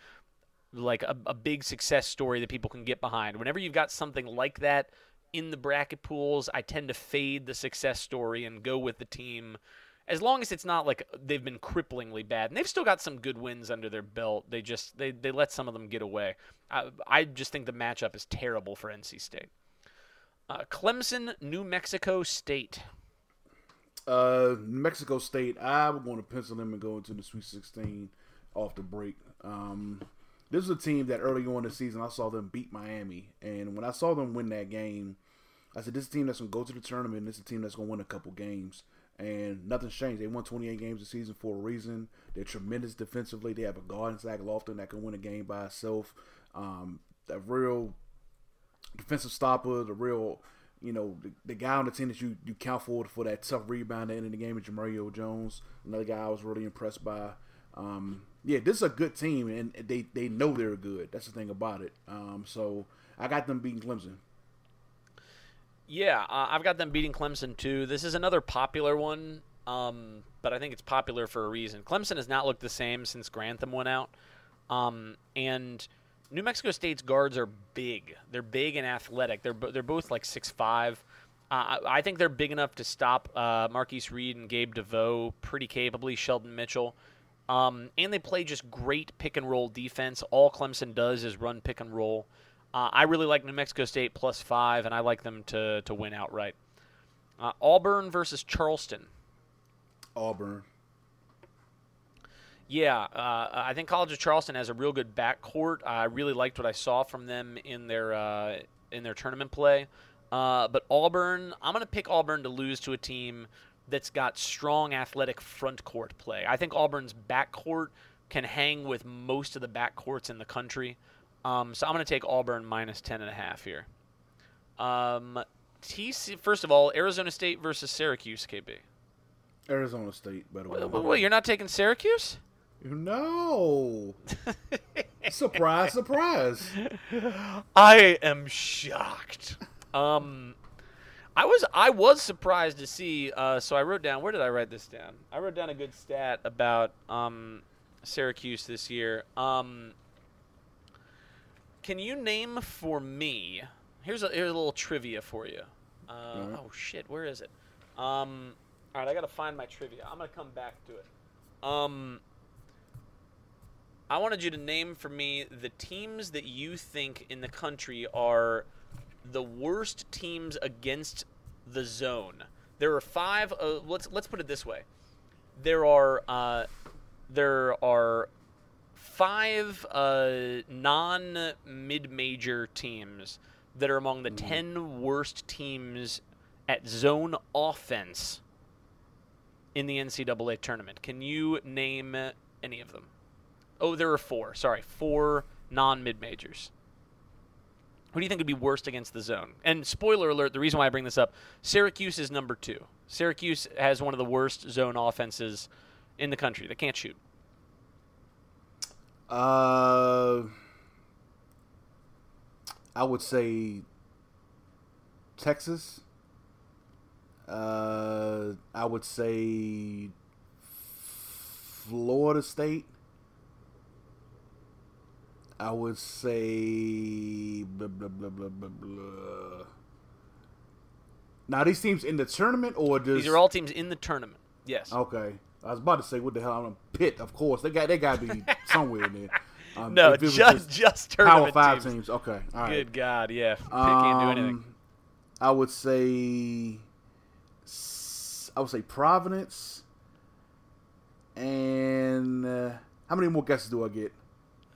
like a, a big success story that people can get behind. Whenever you've got something like that in the bracket pools, I tend to fade the success story and go with the team. As long as it's not like they've been cripplingly bad, and they've still got some good wins under their belt, they just they, they let some of them get away. I, I just think the matchup is terrible for NC State. Uh, Clemson, New Mexico State. Uh, Mexico State, I'm going to pencil them and go into the Sweet 16 off the break. Um, this is a team that early on in the season I saw them beat Miami, and when I saw them win that game, I said this is a team that's going to go to the tournament. This is a team that's going to win a couple games, and nothing's changed. They won 28 games this season for a reason. They're tremendous defensively. They have a guard in Zach Lofton that can win a game by itself. Um, a real defensive stopper, the real, you know, the, the guy on the team that you, you count for for that tough rebound at the end of the game is Jemerrio Jones. Another guy I was really impressed by. Um, yeah, this is a good team, and they, they know they're good. That's the thing about it. Um, so I got them beating Clemson. Yeah, uh, I've got them beating Clemson too. This is another popular one, um, but I think it's popular for a reason. Clemson has not looked the same since Grantham went out, um, and New Mexico State's guards are big. They're big and athletic. They're they're both like six five. Uh, I think they're big enough to stop uh, Marquise Reed and Gabe DeVoe pretty capably. Shelton Mitchell. Um, and they play just great pick and roll defense. All Clemson does is run pick and roll. Uh, I really like New Mexico State plus five, and I like them to, to win outright. Uh, Auburn versus Charleston. Auburn. Yeah, uh, I think College of Charleston has a real good backcourt. I really liked what I saw from them in their uh, in their tournament play. Uh, but Auburn, I'm going to pick Auburn to lose to a team that's got strong athletic front court play. I think Auburn's backcourt can hang with most of the backcourts in the country. Um, so I'm going to take Auburn minus 10 and a half here. Um, TC, first of all, Arizona State versus Syracuse, KB. Arizona State, by the way. Wait, wait, wait, you're not taking Syracuse? No. surprise, surprise. I am shocked. Um, I was I was surprised to see. Uh, so I wrote down. Where did I write this down? I wrote down a good stat about um, Syracuse this year. Um, can you name for me? Here's a here's a little trivia for you. Uh, Alright. Oh shit, where is it? Um, all right, I gotta find my trivia. I'm gonna come back to it. Um, I wanted you to name for me the teams that you think in the country are the worst teams against the zone. There are five. Uh, let's let's put it this way. There are uh, there are five uh, non mid major teams that are among the ten worst teams at zone offense in the NCAA tournament. Can you name any of them? Oh, there are four. Sorry, four non mid majors. Who do you think would be worst against the zone? And spoiler alert, the reason why I bring this up, Syracuse is number two. Syracuse has one of the worst zone offenses in the country. They can't shoot. Uh, I would say Texas. Uh, I would say Florida State. I would say blah blah blah blah blah blah. Now these teams in the tournament or just These are all teams in the tournament. Yes. okay. I was about to say what the hell I'm a pit. of course. They got they got to be somewhere in there. Um, no, was just just Power Five teams. teams. Okay, all right. Good God, yeah. Pitt can't do anything. Um, I would say, I would say Providence, and uh, how many more guesses do I get?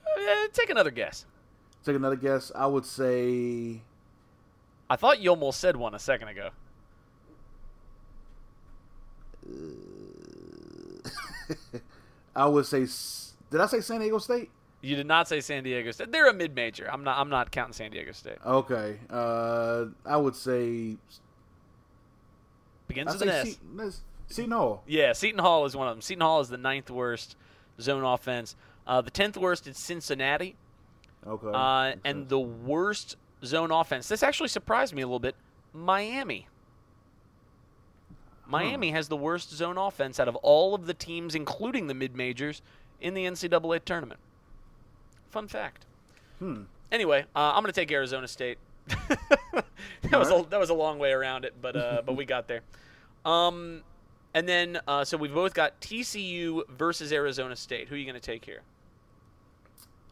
Uh, take another guess. Take another guess. I would say, I thought you almost said one a second ago. I would say. Did I say San Diego State? You did not say San Diego State. They're a mid major. I'm not. I'm not counting San Diego State. Okay. Uh, I would say. Begins I with an S. Seton, Seton Hall. Yeah, Seton Hall is one of them. Seton Hall is the ninth worst zone offense. Uh, the tenth worst is Cincinnati, Okay. uh, and sense. the worst zone offense. This actually surprised me a little bit. Miami. Miami has the worst zone offense out of all of the teams, including the mid majors, in the NCAA tournament. Fun fact. Hmm. Anyway, uh, I'm going to take Arizona State. that was a, that was a long way around it, but uh, but we got there. Um, and then uh, so we've both got TCU versus Arizona State. Who are you going to take here?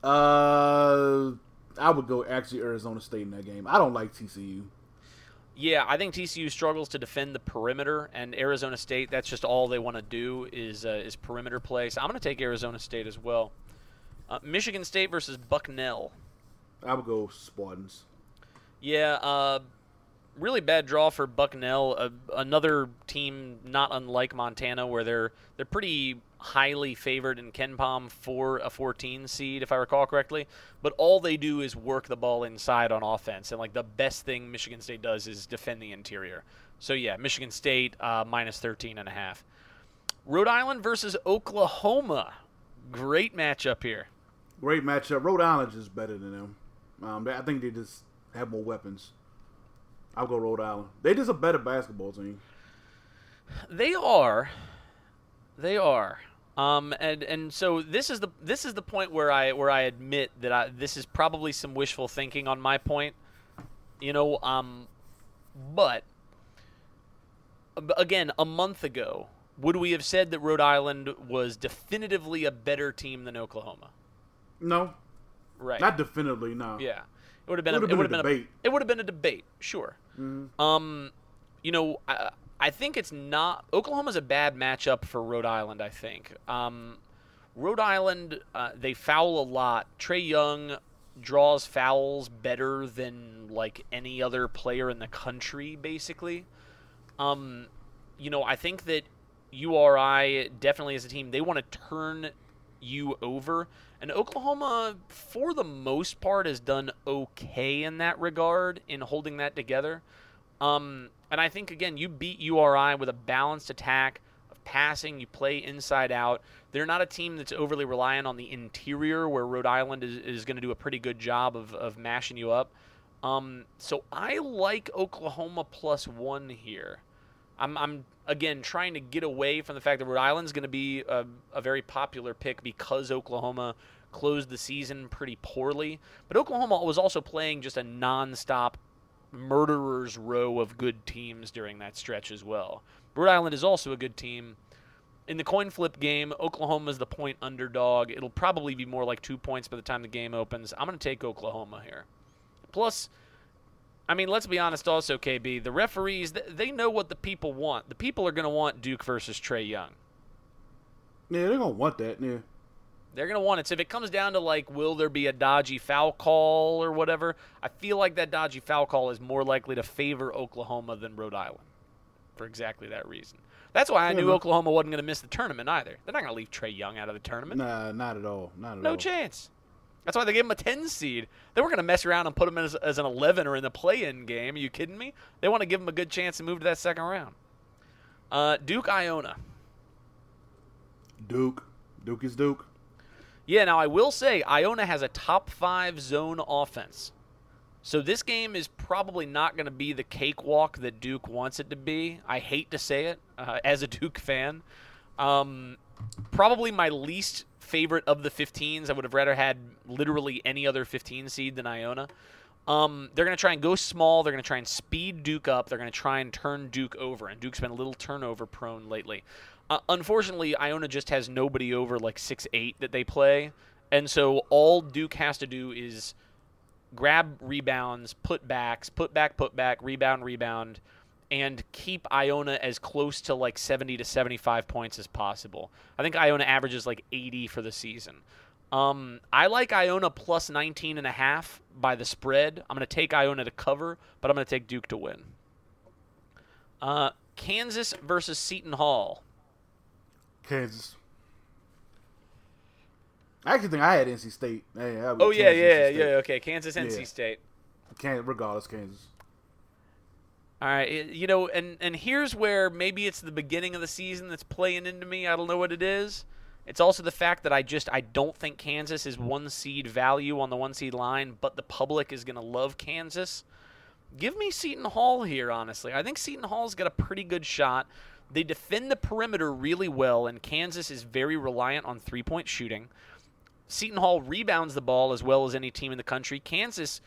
Uh, I would go actually Arizona State in that game. I don't like TCU. Yeah, I think TCU struggles to defend the perimeter, and Arizona State. That's just all they want to do is uh, is perimeter play. So I'm going to take Arizona State as well. Uh, Michigan State versus Bucknell. I would go Spartans. Yeah, uh, really bad draw for Bucknell. Another team not unlike Montana, where they're they're pretty highly favored in KenPom for a 14 seed, if I recall correctly. But all they do is work the ball inside on offense, and like the best thing Michigan State does is defend the interior. So yeah, Michigan State uh, minus 13 and a half. Rhode Island versus Oklahoma. Great matchup here. Great matchup. Rhode Island is better than them. Um, I think they just have more weapons. I'll go Rhode Island. They just a better basketball team. They are. They are. Um, and and so this is the this is the point where I where I admit that I this is probably some wishful thinking on my point. You know, um, but again, a month ago, would we have said that Rhode Island was definitively a better team than Oklahoma? No, Right. not definitively. No. Yeah, it would have been. It a, would've it been a have been debate. A, it would have been a debate. Sure. Um, you know, I, I think it's not. Oklahoma's a bad matchup for Rhode Island. I think. Um, Rhode Island, uh, they foul a lot. Trae Young draws fouls better than like any other player in the country, basically. Um, you know, I think that URI definitely as a team, they want to turn you over. And Oklahoma, for the most part, has done okay in that regard in holding that together. Um, and I think, again, you beat URI with a balanced attack of passing. You play inside out. They're not a team that's overly reliant on the interior, where Rhode Island is, is going to do a pretty good job of, of mashing you up. Um, so I like Oklahoma plus one here. I'm, I'm again trying to get away from the fact that Rhode Island's going to be a, a very popular pick because Oklahoma closed the season pretty poorly. But Oklahoma was also playing just a nonstop murderer's row of good teams during that stretch as well. Rhode Island is also a good team. in the coin flip game, Oklahoma is the point underdog. It'll probably be more like two points by the time the game opens. I'm going to take Oklahoma here. Plus, I mean, let's be honest also, KB. The referees, they know what the people want. The people are going to want Duke versus Trae Young. Yeah, they're gonna want that. Yeah. They're going to want it. So if it comes down to, like, will there be a dodgy foul call or whatever, I feel like that dodgy foul call is more likely to favor Oklahoma than Rhode Island for exactly that reason. That's why I Yeah, knew. Oklahoma wasn't going to miss the tournament either. They're not going to leave Trae Young out of the tournament. Nah, not at all. Not at No all. No chance. That's why they gave him a 10 seed. They weren't going to mess around and put him as, as an 11 or in the play-in game. Are you kidding me? They want to give him a good chance to move to that second round. Uh, Duke Iona. Duke. Duke is Duke. Yeah, now I will say Iona has a top five zone offense. So this game is probably not going to be the cakewalk that Duke wants it to be. I hate to say it uh, as a Duke fan. Um, probably my least favorite of the 15s. I would have rather had literally any other 15 seed than Iona. Um, they're going to try and go small. They're going to try and speed Duke up. They're going to try and turn Duke over, and Duke's been a little turnover prone lately. Uh, unfortunately, Iona just has nobody over like six eight that they play, and so all Duke has to do is grab rebounds, put backs, put back, put back, rebound, rebound, and keep Iona as close to like 70 to 75 points as possible. I think Iona averages like 80 for the season. Um, I like Iona plus 19 and a half by the spread. I'm going to take Iona to cover, but I'm going to take Duke to win. Uh, Kansas versus Seton Hall. Kansas. I actually think I had NC State. Hey, I Oh yeah, Kansas, yeah, State. yeah. Okay, Kansas, NC Yeah. State. Can regardless, Kansas. All right, you know, and and here's where maybe it's the beginning of the season that's playing into me. I don't know what it is. It's also the fact that I just I don't think Kansas is one seed value on the one seed line, but the public is going to love Kansas. Give me Seton Hall here, honestly. I think Seton Hall's got a pretty good shot. They defend the perimeter really well, and Kansas is very reliant on three point shooting. Seton Hall rebounds the ball as well as any team in the country. Kansas,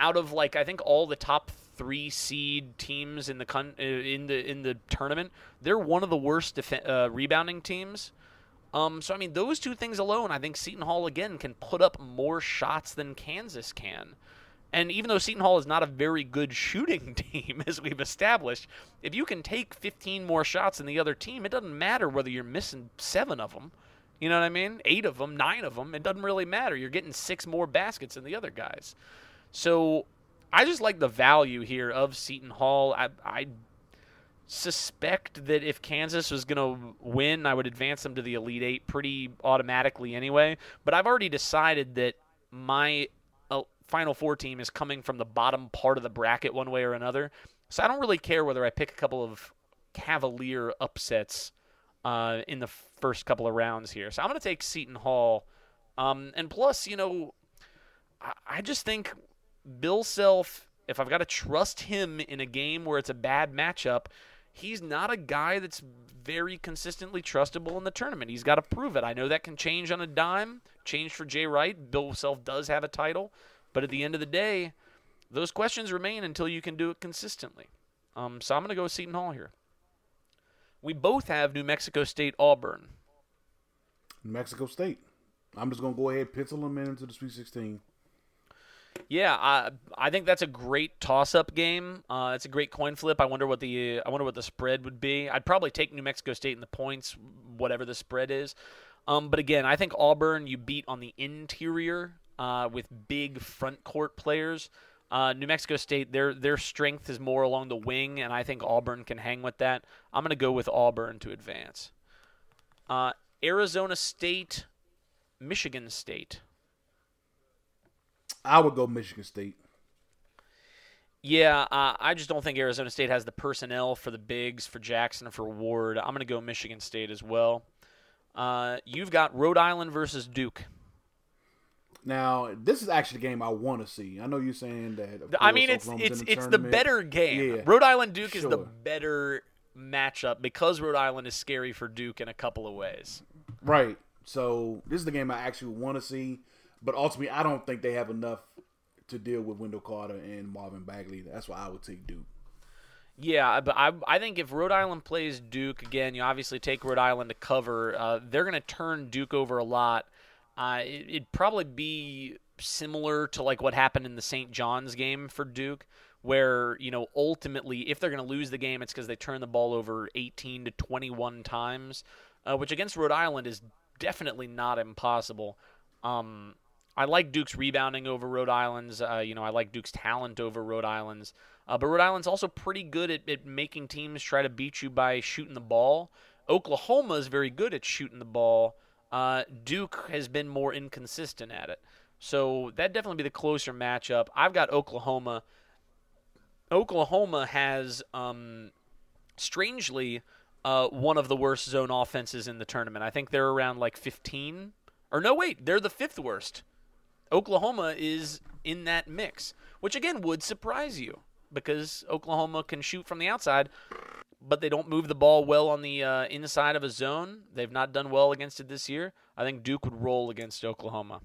out of like I think all the top three seed teams in the con- uh, in the in the tournament, they're one of the worst def- uh, rebounding teams. Um, so I mean, those two things alone, I think Seton Hall again can put up more shots than Kansas can. And even though Seton Hall is not a very good shooting team, as we've established, if you can take 15 more shots than the other team, it doesn't matter whether you're missing seven of them. You know what I mean? Eight of them, nine of them. It doesn't really matter. You're getting six more baskets than the other guys. So I just like the value here of Seton Hall. I, I suspect that if Kansas was going to win, I would advance them to the Elite Eight pretty automatically anyway. But I've already decided that my uh, Final Four team is coming from the bottom part of the bracket one way or another. So I don't really care whether I pick a couple of Cavalier upsets uh, in the first couple of rounds here. So I'm going to take Seton Hall. Um, and plus, you know, I, I just think Bill Self, if I've got to trust him in a game where it's a bad matchup, he's not a guy that's very consistently trustable in the tournament. He's got to prove it. I know that can change on a dime, change for Jay Wright. Bill Self does have a title, but at the end of the day, those questions remain until you can do it consistently. Um, so I'm going to go Seton Hall here. We both have New Mexico State Auburn. New Mexico State. I'm just gonna go ahead and pencil them in into the Sweet 16. Yeah, I I think that's a great toss-up game. Uh, it's a great coin flip. I wonder what the I wonder what the spread would be. I'd probably take New Mexico State in the points, whatever the spread is. Um, but again, I think Auburn you beat on the interior uh, with big front court players. Uh, New Mexico State, their their strength is more along the wing, and I think Auburn can hang with that. I'm going to go with Auburn to advance. Uh, Arizona State, Michigan State. I would go Michigan State. Yeah, uh, I just don't think Arizona State has the personnel for the bigs, for Jackson, for Ward. I'm going to go Michigan State as well. Uh, you've got Rhode Island versus Duke. Now, this is actually the game I want to see. I know you're saying that. of I course, mean, it's Oklahoma's it's the it's the better game. Yeah. Rhode Island Duke is the better matchup because Rhode Island is scary for Duke in a couple of ways. Right. So this is the game I actually want to see, but ultimately, I don't think they have enough to deal with Wendell Carter and Marvin Bagley. That's why I would take Duke. Yeah, but I, I think if Rhode Island plays Duke again, you obviously take Rhode Island to cover. Uh, they're going to turn Duke over a lot. Uh, it, it'd probably be similar to like what happened in the St. John's game for Duke, where you know ultimately if they're going to lose the game, it's because they turn the ball over 18 to 21 times, uh, which against Rhode Island is definitely not impossible. Um, I like Duke's rebounding over Rhode Island's. Uh, you know, I like Duke's talent over Rhode Island's. Uh, but Rhode Island's also pretty good at, at making teams try to beat you by shooting the ball. Oklahoma is very good at shooting the ball. Uh, Duke has been more inconsistent at it. So that'd definitely be the closer matchup. I've got Oklahoma. Oklahoma has, um, strangely, uh, one of the worst zone offenses in the tournament. I think they're around like 15. Or no, wait, they're the fifth worst. Oklahoma is in that mix, which again would surprise you because Oklahoma can shoot from the outside, but they don't move the ball well on the uh, inside of a zone. They've not done well against it this year. I think Duke would roll against Oklahoma.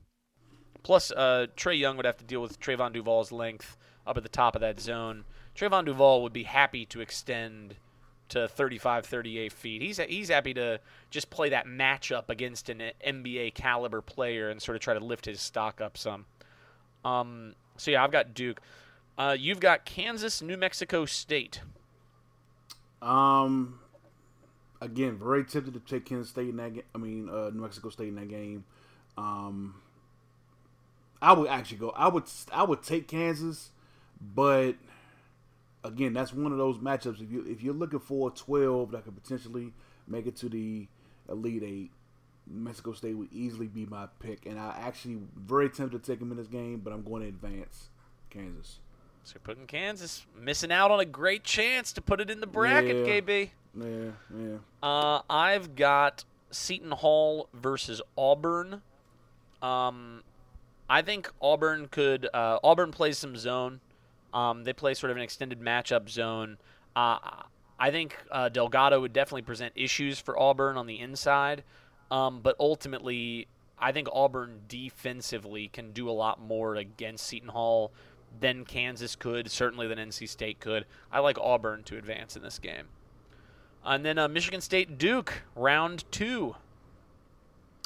Plus, uh, Trae Young would have to deal with Trevon Duval's length up at the top of that zone. Trevon Duval would be happy to extend to 35, 38 feet. He's he's happy to just play that matchup against an NBA caliber player and sort of try to lift his stock up some. Um, so yeah, I've got Duke. Uh, you've got Kansas, New Mexico State. Um, again, very tempted to take Kansas State in that. Ga- I mean, uh, New Mexico State in that game. Um, I would actually go. I would. I would take Kansas, but again, that's one of those matchups. If you if you're looking for a 12 that could potentially make it to the Elite Eight, Mexico State would easily be my pick. And I actually very tempted to take them in this game, but I'm going to advance Kansas. So you're putting Kansas missing out on a great chance to put it in the bracket, Yeah. KB. Yeah, yeah. Uh, I've got Seton Hall versus Auburn. Um, I think Auburn could. Uh, Auburn plays some zone. Um, they play sort of an extended matchup zone. Uh, I think uh, Delgado would definitely present issues for Auburn on the inside, um, but ultimately, I think Auburn defensively can do a lot more against Seton Hall than Kansas could, certainly than NC State could. I like Auburn to advance in this game. And then uh, Michigan State Duke, round two.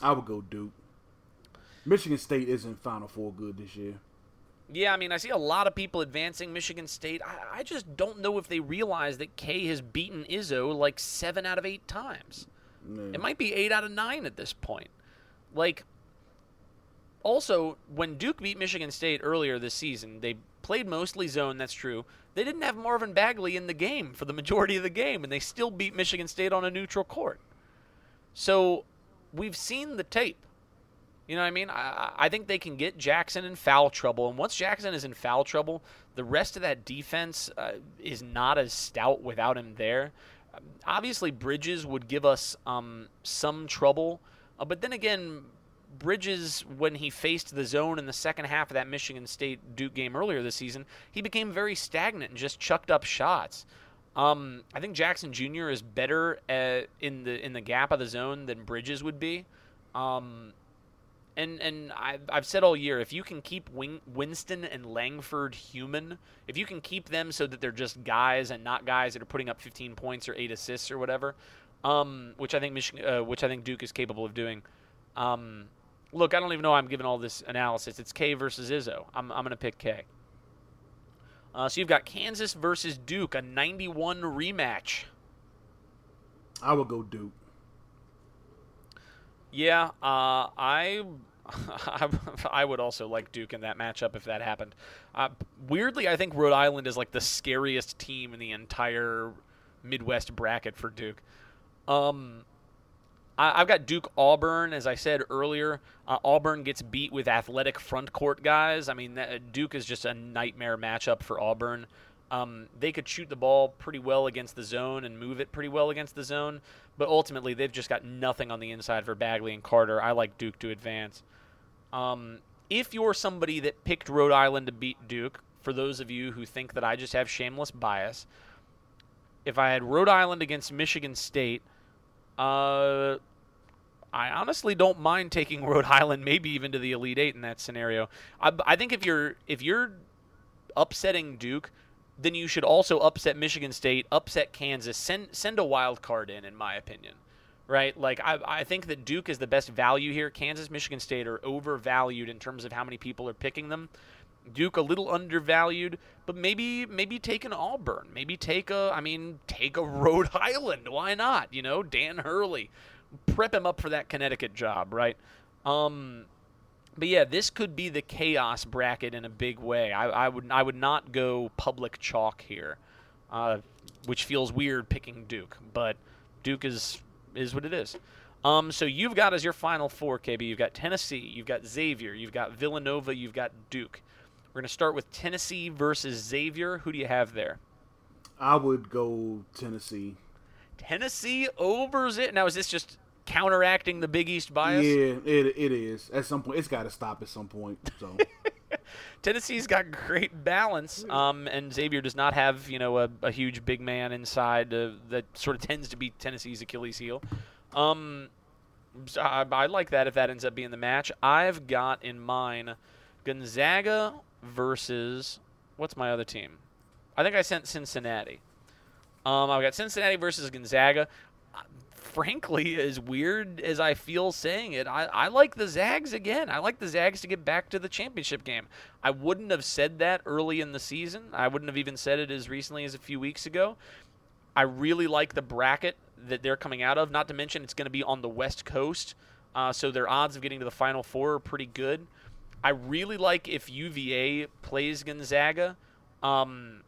I would go Duke. Michigan State isn't Final Four good this year. Yeah, I mean, I see a lot of people advancing Michigan State. I, I just don't know if they realize that K has beaten Izzo like seven out of eight times. It might be eight out of nine at this point. Like, also, when Duke beat Michigan State earlier this season, they played mostly zone, that's true. They didn't have Marvin Bagley in the game for the majority of the game, and they still beat Michigan State on a neutral court. So, we've seen the tape. You know what I mean? I, I think they can get Jackson in foul trouble, and once Jackson is in foul trouble, the rest of that defense uh, is not as stout without him there. Obviously, Bridges would give us um, some trouble, uh, but then again, Bridges, when he faced the zone in the second half of that Michigan State Duke game earlier this season, he became very stagnant and just chucked up shots. Um, I think Jackson Jr. is better uh in the in the gap of the zone than Bridges would be. Um, and and I've, I've said all year, if you can keep Win- Winston and Langford human, if you can keep them so that they're just guys and not guys that are putting up 15 points or eight assists or whatever, um, which I think Michigan, uh, which I think Duke is capable of doing. Um, look, I don't even know why I'm giving all this analysis. It's K versus Izzo. I'm I'm gonna pick K. Uh, so you've got Kansas versus Duke, a 91 rematch. I would go Duke. Yeah, uh, I, I would also like Duke in that matchup if that happened. Uh, weirdly, I think Rhode Island is like the scariest team in the entire Midwest bracket for Duke. Um, I, I've got Duke Auburn, as I said earlier. Uh, Auburn gets beat with athletic front court guys. I mean, that, Duke is just a nightmare matchup for Auburn. Um, they could shoot the ball pretty well against the zone and move it pretty well against the zone, but ultimately they've just got nothing on the inside for Bagley and Carter. I like Duke to advance. Um, if you're somebody that picked Rhode Island to beat Duke, for those of you who think that I just have shameless bias, if I had Rhode Island against Michigan State, uh, I honestly don't mind taking Rhode Island, maybe even to the Elite Eight in that scenario. I, I think if you're if you're upsetting Duke, then you should also upset Michigan State, upset Kansas, send send a wild card in, in my opinion. Right? Like I, I think that Duke is the best value here. Kansas, Michigan State are overvalued in terms of how many people are picking them. Duke a little undervalued, but maybe maybe take an Auburn, maybe take a I mean take a Rhode Island. Why not? You know, Dan Hurley, prep him up for that Connecticut job, right? Um, but yeah, this could be the chaos bracket in a big way. I, I would I would not go public chalk here, uh, which feels weird picking Duke, but Duke is is what it is. Um, so you've got as your final four, KB. You've got Tennessee, you've got Xavier, you've got Villanova, you've got Duke. We're gonna start with Tennessee versus Xavier. Who do you have there? I would go Tennessee. Tennessee overs it. Now is this just counteracting the Big East bias? Yeah, it it is. At some point, it's got to stop at some point. So Tennessee's got great balance, um, and Xavier does not have you know a, a huge big man inside uh, that sort of tends to be Tennessee's Achilles heel. Um, so I, I like that if that ends up being the match. I've got in mind Gonzaga versus what's my other team? I think I sent Cincinnati. Um, I've got Cincinnati versus Gonzaga. Frankly, as weird as I feel saying it, I, I like the Zags again. I like the Zags to get back to the championship game. I wouldn't have said that early in the season. I wouldn't have even said it as recently as a few weeks ago. I really like the bracket that they're coming out of. Not to mention, it's going to be on the West Coast, uh, so their odds of getting to the Final Four are pretty good. I really like if UVA plays Gonzaga. Um,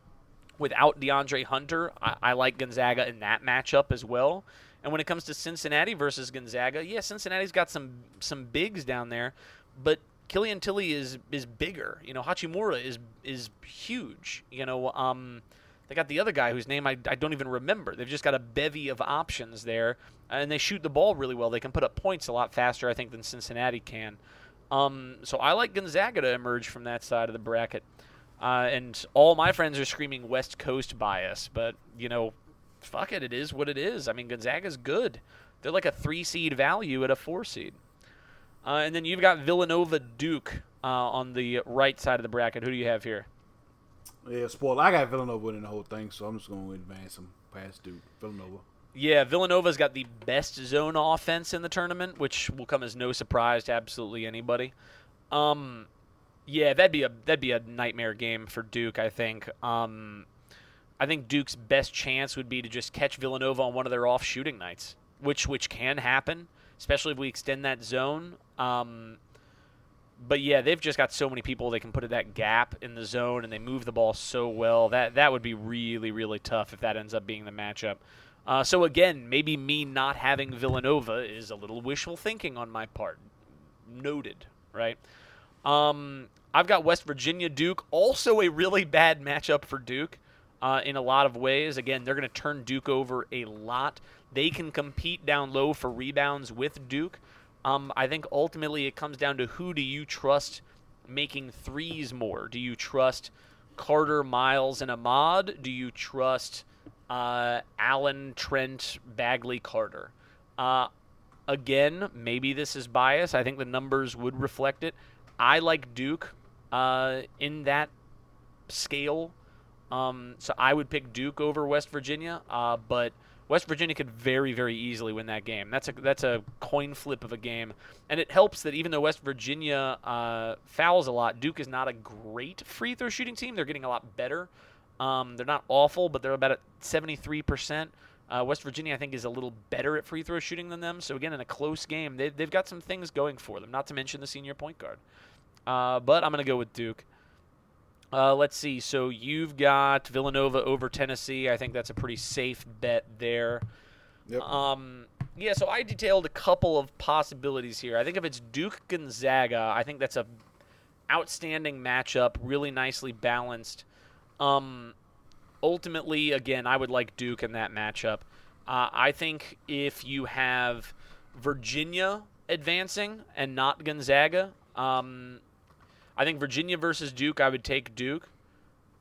without DeAndre Hunter, I, I like Gonzaga in that matchup as well. And when it comes to Cincinnati versus Gonzaga, yeah, Cincinnati's got some some bigs down there, but Killian Tillie is is bigger. You know, Hachimura is is huge. You know, um, they got the other guy whose name I, I don't even remember. They've just got a bevy of options there, and they shoot the ball really well. They can put up points a lot faster, I think, than Cincinnati can. Um, so I like Gonzaga to emerge from that side of the bracket. Uh, and all my friends are screaming West Coast bias, but you know, fuck it, it is what it is. I mean, Gonzaga's good. They're like a three seed value at a four seed. Uh, and then you've got Villanova Duke uh, on the right side of the bracket. Who do you have here? yeah, spoiler. I got Villanova winning the whole thing, so I'm just going to advance them past Duke. Villanova. Yeah, Villanova's got the best zone offense in the tournament, which will come as no surprise to absolutely anybody. Um, yeah, that'd be a that'd be a nightmare game for Duke. I think. Um, I think Duke's best chance would be to just catch Villanova on one of their off shooting nights, which which can happen, especially if we extend that zone. Um, but yeah, they've just got so many people they can put at that gap in the zone, and they move the ball so well that that would be really really tough if that ends up being the matchup. Uh, so again, maybe me not having Villanova is a little wishful thinking on my part. Noted, right? Um, I've got West Virginia Duke, also a really bad matchup for Duke uh, in a lot of ways. Again, they're going to turn Duke over a lot. They can compete down low for rebounds with Duke. Um, I think ultimately it comes down to who do you trust making threes more? Do you trust Carter, Miles, and Ahmad? Do you trust uh, Allen, Trent, Bagley, Carter? Uh, again, maybe this is bias. I think the numbers would reflect it. I like Duke uh, in that scale. Um, so I would pick Duke over West Virginia, uh, but West Virginia could very, very easily win that game. That's a that's a coin flip of a game, and it helps that even though West Virginia uh, fouls a lot, Duke is not a great free throw shooting team. They're getting a lot better. Um, they're not awful, but they're about at seventy three percent. Uh, West Virginia, I think, is a little better at free throw shooting than them. So again, in a close game, they, they've got some things going for them. Not to mention the senior point guard. Uh, but I'm going to go with Duke. Uh, let's see. So you've got Villanova over Tennessee. I think that's a pretty safe bet there. Yep. Um, yeah, so I detailed a couple of possibilities here. I think if it's Duke Gonzaga, I think that's a outstanding matchup, really nicely balanced. Um, ultimately, again, I would like Duke in that matchup. Uh, I think if you have Virginia advancing and not Gonzaga, um, I think Virginia versus Duke, I would take Duke.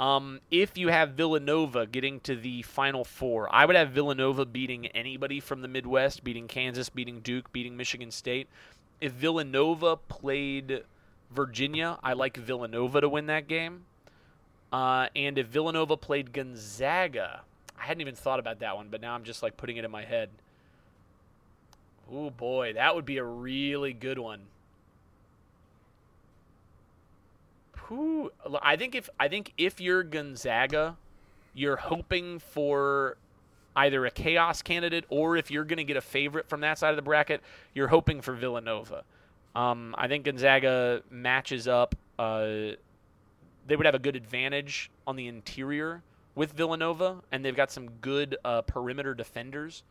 Um, if you have Villanova getting to the Final Four, I would have Villanova beating anybody from the Midwest, beating Kansas, beating Duke, beating Michigan State. If Villanova played Virginia, I like Villanova to win that game. Uh, and if Villanova played Gonzaga, I hadn't even thought about that one, but now I'm just like putting it in my head. Oh boy, that would be a really good one. Who I think if I think if you're Gonzaga, you're hoping for either a chaos candidate or if you're going to get a favorite from that side of the bracket, you're hoping for Villanova. Um, I think Gonzaga matches up. Uh, they would have a good advantage on the interior with Villanova, and they've got some good uh, perimeter defenders.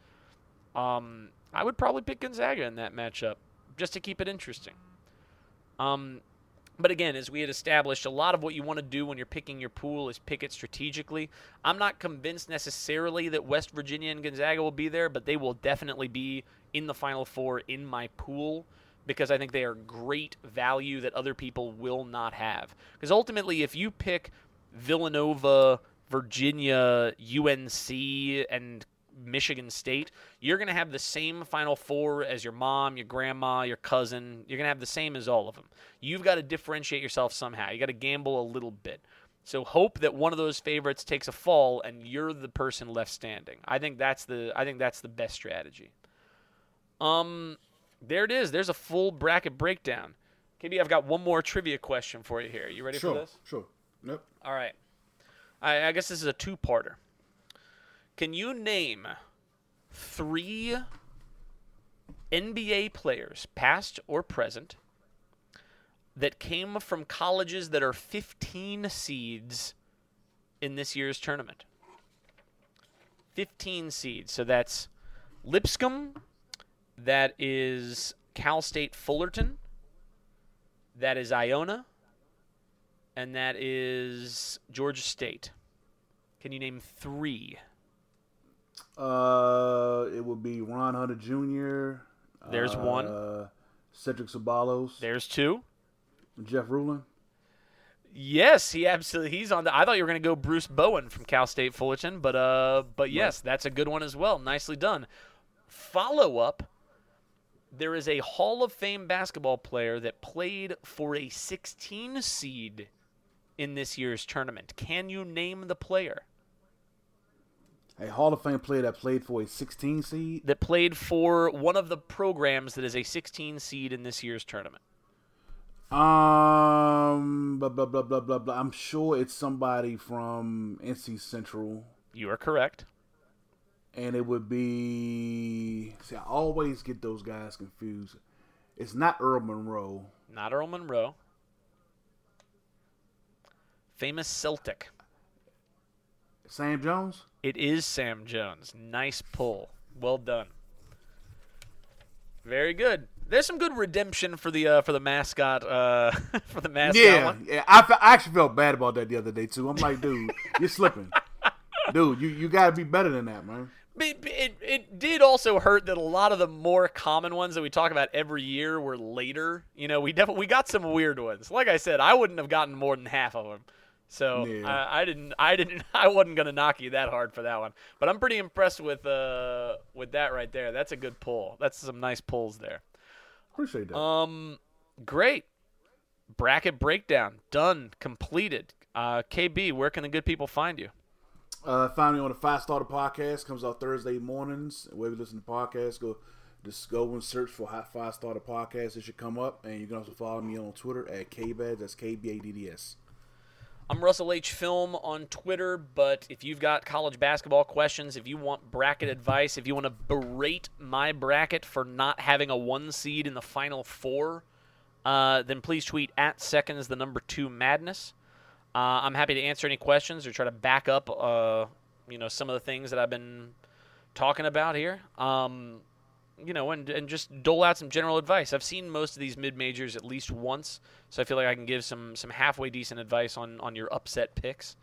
Um, I would probably pick Gonzaga in that matchup just to keep it interesting. Um, but again, as we had established, a lot of what you want to do when you're picking your pool is pick it strategically. I'm not convinced necessarily that West Virginia and Gonzaga will be there, but they will definitely be in the Final Four in my pool because I think they are great value that other people will not have. Because ultimately, if you pick Villanova, Virginia, UNC, and Michigan State, you're going to have the same Final Four as your mom, your grandma, your cousin. You're going to have the same as all of them. You've got to differentiate yourself somehow. You got to gamble a little bit. So hope that one of those favorites takes a fall and you're the person left standing. I think that's the I think that's the best strategy. Um there it is. There's a full bracket breakdown. KB, I've got one more trivia question for you here. You ready Sure, for this? sure. Yep. All right. I, I guess this is a two-parter. Can you name three NBA players, past or present, that came from colleges that are 15 seeds in this year's tournament? 15 seeds. So that's Lipscomb, that is Cal State Fullerton, that is Iona, and that is Georgia State. Can you name three? Uh, it would be Ron Hunter Jr. There's one. uh, Cedric Ceballos. There's two. Jeff Ruland. Yes, he absolutely he's on the I thought you were going to go Bruce Bowen from Cal State Fullerton, but uh but yes, that's a good one as well. Nicely done. Follow up there is a Hall of Fame basketball player that played for a 16 seed in this year's tournament. Can you name the player A Hall of Fame player that played for a 16 seed. that played for one of the programs that is a 16 seed in this year's tournament? Um, blah blah blah blah blah blah. I'm sure it's somebody from NC Central, You are correct. and it would be. See, I always get those guys confused. It's not Earl Monroe. Not Earl Monroe. Famous Celtic. Sam Jones. It is Sam Jones. Nice pull. Well done. Very good. There's some good redemption for the uh, for the mascot uh, for the mascot Yeah, one. yeah. I, fe- I actually felt bad about that the other day too. I'm like, dude, you're slipping, dude. You you gotta be better than that, man. It, it, it did also hurt that a lot of the more common ones that we talk about every year were later. You know, we definitely we got some weird ones. Like I said, I wouldn't have gotten more than half of them. So Yeah. I, I didn't I didn't I wasn't gonna knock you that hard for that one. But I'm pretty impressed with uh with that right there. That's a good pull. That's some nice pulls there. Appreciate that. Um, great. Bracket breakdown done, completed. Uh, KB, where can the good people find you? Uh, find me on the Five Starter Podcast. Comes out Thursday mornings. Where we listen to podcasts, go just go and search for Hot Five Starter Podcast. It should come up, and you can also follow me on Twitter at KBads. That's K B A D D S. I'm Russell H. Film on Twitter, but if you've got college basketball questions, if you want bracket advice, if you want to berate my bracket for not having a one seed in the final four, uh, then please tweet at seconds the number two madness. Uh, I'm happy to answer any questions or try to back up, uh, you know, some of the things that I've been talking about here. Um, you know, and, and just dole out some general advice. I've seen most of these mid majors at least once, so I feel like I can give some some halfway decent advice on on your upset picks.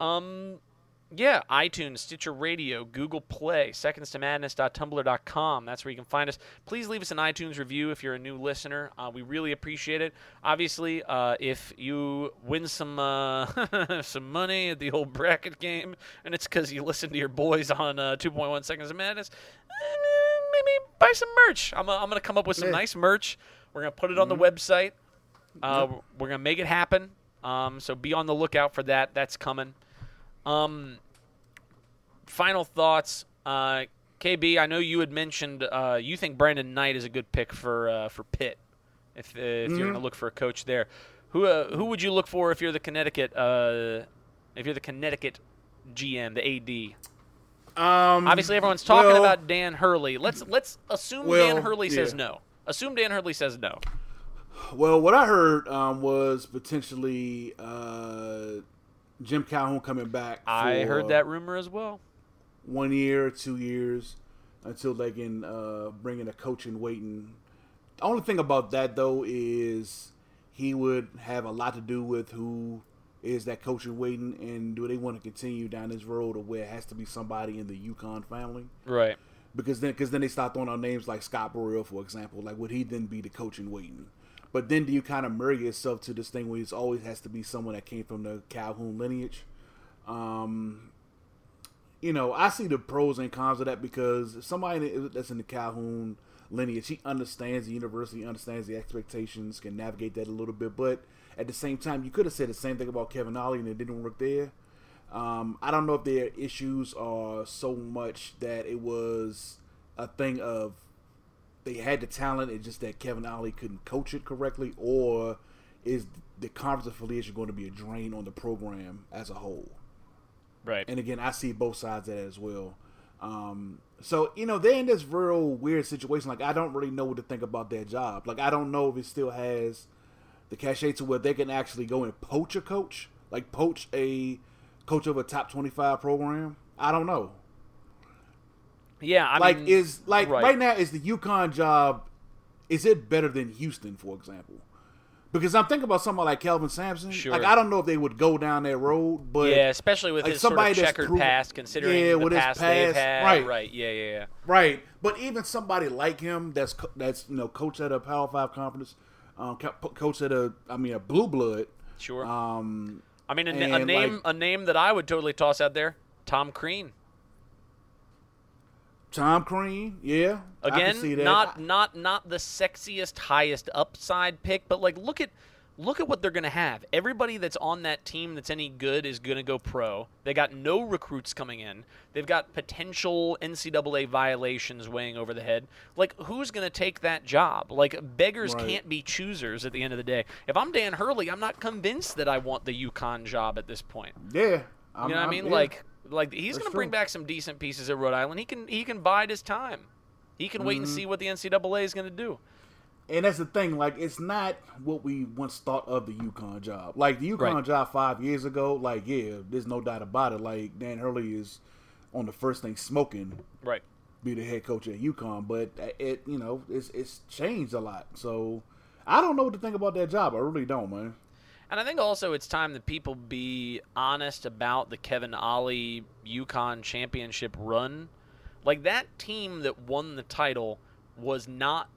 Um, yeah, iTunes, Stitcher Radio, Google Play, Seconds to secondstomadness.tumblr.com. That's where you can find us. Please leave us an iTunes review if you're a new listener. Uh, we really appreciate it. Obviously, uh, if you win some uh, some money at the old bracket game, and it's because you listen to your boys on uh, 2.1 Seconds of Madness, eh, maybe buy some merch. I'm, uh, I'm going to come up with some Yeah. nice merch. We're going to put it on the website. Uh, We're going to make it happen. Um, so be on the lookout for that. That's coming. Um, final thoughts. Uh, KB, I know you had mentioned uh, you think Brandon Knight is a good pick for uh, for Pitt. If, uh, if you're going to look for a coach there, who uh, who would you look for if you're the Connecticut uh, if you're the Connecticut GM, the AD? Um, Obviously, everyone's talking well, about Dan Hurley. Let's let's assume Well, Dan Hurley says no. Assume Dan Hurley says no. Well, what I heard um, was potentially uh, Jim Calhoun coming back. I heard that rumor as well. one year, two years, until they can uh, bring in a coach and waiting. The only thing about that though is he would have a lot to do with who is that coaching waiting, and do they want to continue down this road, or where it has to be somebody in the UConn family? Right. because then because then they start throwing out names like Scott Burrell, for example. Like, would he then be the coaching waiting? But then do you kind of marry yourself to this thing where it always has to be someone that came from the Calhoun lineage? Um, you know, I see the pros and cons of that because if somebody that's in the Calhoun lineage, he understands the university, understands the expectations, can navigate that a little bit. But at the same time, you could have said the same thing about Kevin Ollie and it didn't work there. Um, I don't know if their issues are so much that it was a thing of they had the talent, it's just that Kevin Ollie couldn't coach it correctly, or is the conference affiliation going to be a drain on the program as a whole? Right. And again, I see both sides of that as well. Um, so you know they're in this real weird situation. Like I don't really know what to think about their job. Like I don't know if it still has the cachet to where they can actually go and poach a coach, like poach a coach of a top twenty-five program. I don't know. yeah. I like mean, is like right. right. now is the UConn job is it better than Houston, for example? Because I'm thinking about somebody like Kelvin Sampson. Sure. Like I don't know if they would go down that road, but yeah, especially with like his sort of somebody checkered proven- past, considering Yeah, the with his past they've had. right. Right. Yeah. Yeah. Yeah. Right, but even somebody like him, that's that's you know coach at a Power Five conference, um, coach at a I mean a blue blood. Sure. Um, I mean, a, na- a name like- a name that I would totally toss out there, Tom Crean. Tom Crean, yeah, Again, not not not the sexiest, highest upside pick, but like look at look at what they're gonna have. Everybody that's on that team that's any good is gonna go pro. They got no recruits coming in. They've got potential NCAA violations weighing over the head. Like who's gonna take that job? Like beggars Right. can't be choosers at the end of the day. If I'm Dan Hurley, I'm not convinced that I want the UConn job at this point. yeah, I'm, You know what I I'm- mean? yeah. Like, like he's going to bring back some decent pieces at Rhode Island. He can he can bide his time. He can wait and Mm-hmm. see what the NCAA is going to do. And that's the thing. Like, it's not what we once thought of the UConn job. Like the UConn Right. job five years ago. Like, yeah, there's no doubt about it. Like Dan Hurley is on the first thing smoking. Right. be the head coach at UConn, but it you know it's it's changed a lot. So I don't know what to think about that job. I really don't, man. And I think also it's time that people be honest about the Kevin Ollie UConn championship run. Like that team that won the title was not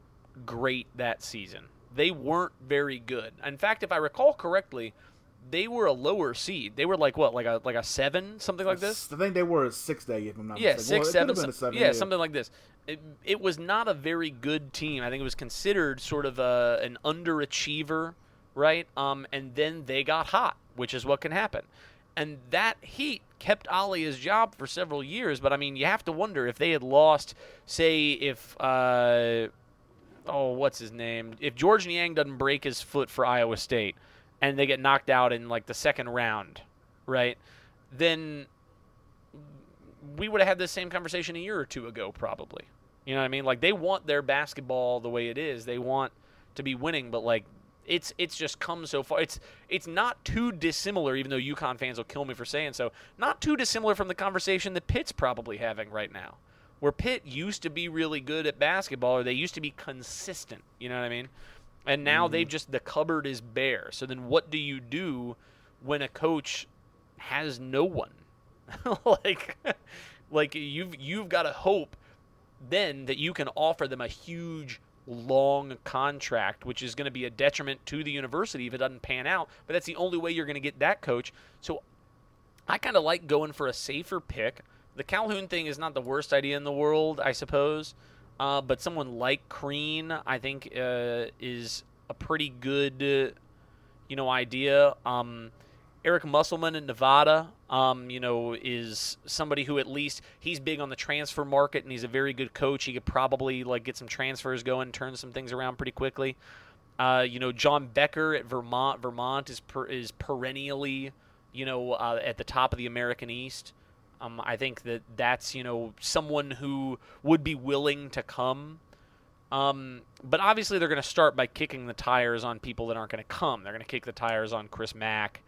great that season. They weren't very good. In fact, if I recall correctly, they were a lower seed. They were like what, like a like a seven, something like this. I think they were a six day, if I'm not Yeah, mistaken. Six, it seven, could've been a some- seven, yeah, something like this. It, it was not a very good team. I think it was considered sort of a, an underachiever, right? Um, and then they got hot, which is what can happen. And that heat kept Ollie his job for several years. But I mean, you have to wonder if they had lost, say, if uh, oh, what's his name? If Georges Niang doesn't break his foot for Iowa State, and they get knocked out in like the second round, right? Then we would have had this same conversation a year or two ago, probably. You know what I mean? Like they want their basketball the way it is. They want to be winning, but like it's it's just come so far. It's it's not too dissimilar, even though UConn fans will kill me for saying so. Not too dissimilar from the conversation that Pitt's probably having right now, where Pitt used to be really good at basketball, or they used to be consistent. You know what I mean? And now mm-hmm. they've just the cupboard is bare. So then, what do you do when a coach has no one? like, like you've you've got to hope then that you can offer them a huge long contract, which is going to be a detriment to the university if it doesn't pan out. But that's the only way you're going to get that coach. So I kind of like going for a safer pick. The Calhoun thing is not the worst idea in the world, I suppose. Uh, but someone like Crean, I think, uh, is a pretty good, you know, idea. Um, Eric Musselman in Nevada, um, you know, is somebody who at least he's big on the transfer market and he's a very good coach. He could probably like get some transfers going, turn some things around pretty quickly. Uh, you know, John Becker at Vermont. Vermont is per, is perennially, you know, uh, at the top of the American East. Um, I think that that's you know someone who would be willing to come. Um, but obviously they're going to start by kicking the tires on people that aren't going to come. They're going to kick the tires on Chris Mack.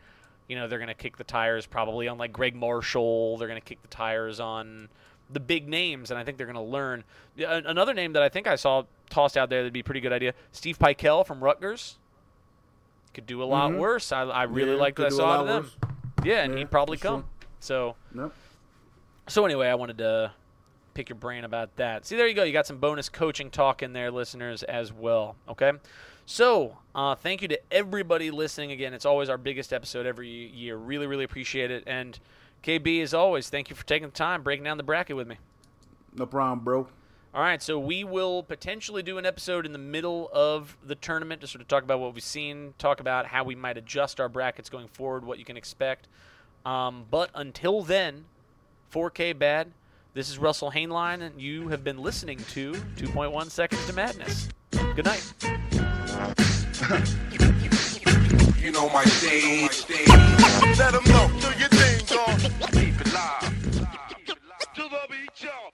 You know, they're going to kick the tires probably on like Gregg Marshall. They're going to kick the tires on the big names, and I think they're going to learn. Another name that I think I saw tossed out there that'd be a pretty good idea: Steve Pikiell from Rutgers. Could do a lot Mhm. worse. I, I really Yeah, liked what I could do a saw out of them. worse. Yeah, and Yeah, he'd probably for sure. come. So, Yep. So anyway, I wanted to pick your brain about that. See, there you go. You got some bonus coaching talk in there, listeners, as well. Okay. So, uh, thank you to everybody listening again. It's always our biggest episode every year. Really, really appreciate it. And KB, as always, thank you for taking the time breaking down the bracket with me. No problem, bro. All right, so we will potentially do an episode in the middle of the tournament to sort of talk about what we've seen, talk about how we might adjust our brackets going forward, what you can expect. Um, but until then, 4K Bad. This is Russell Hainline, and you have been listening to 2.1 Seconds to Madness. Good night. you know my stage. Let them know. Do your. Keep it live. To the y'all.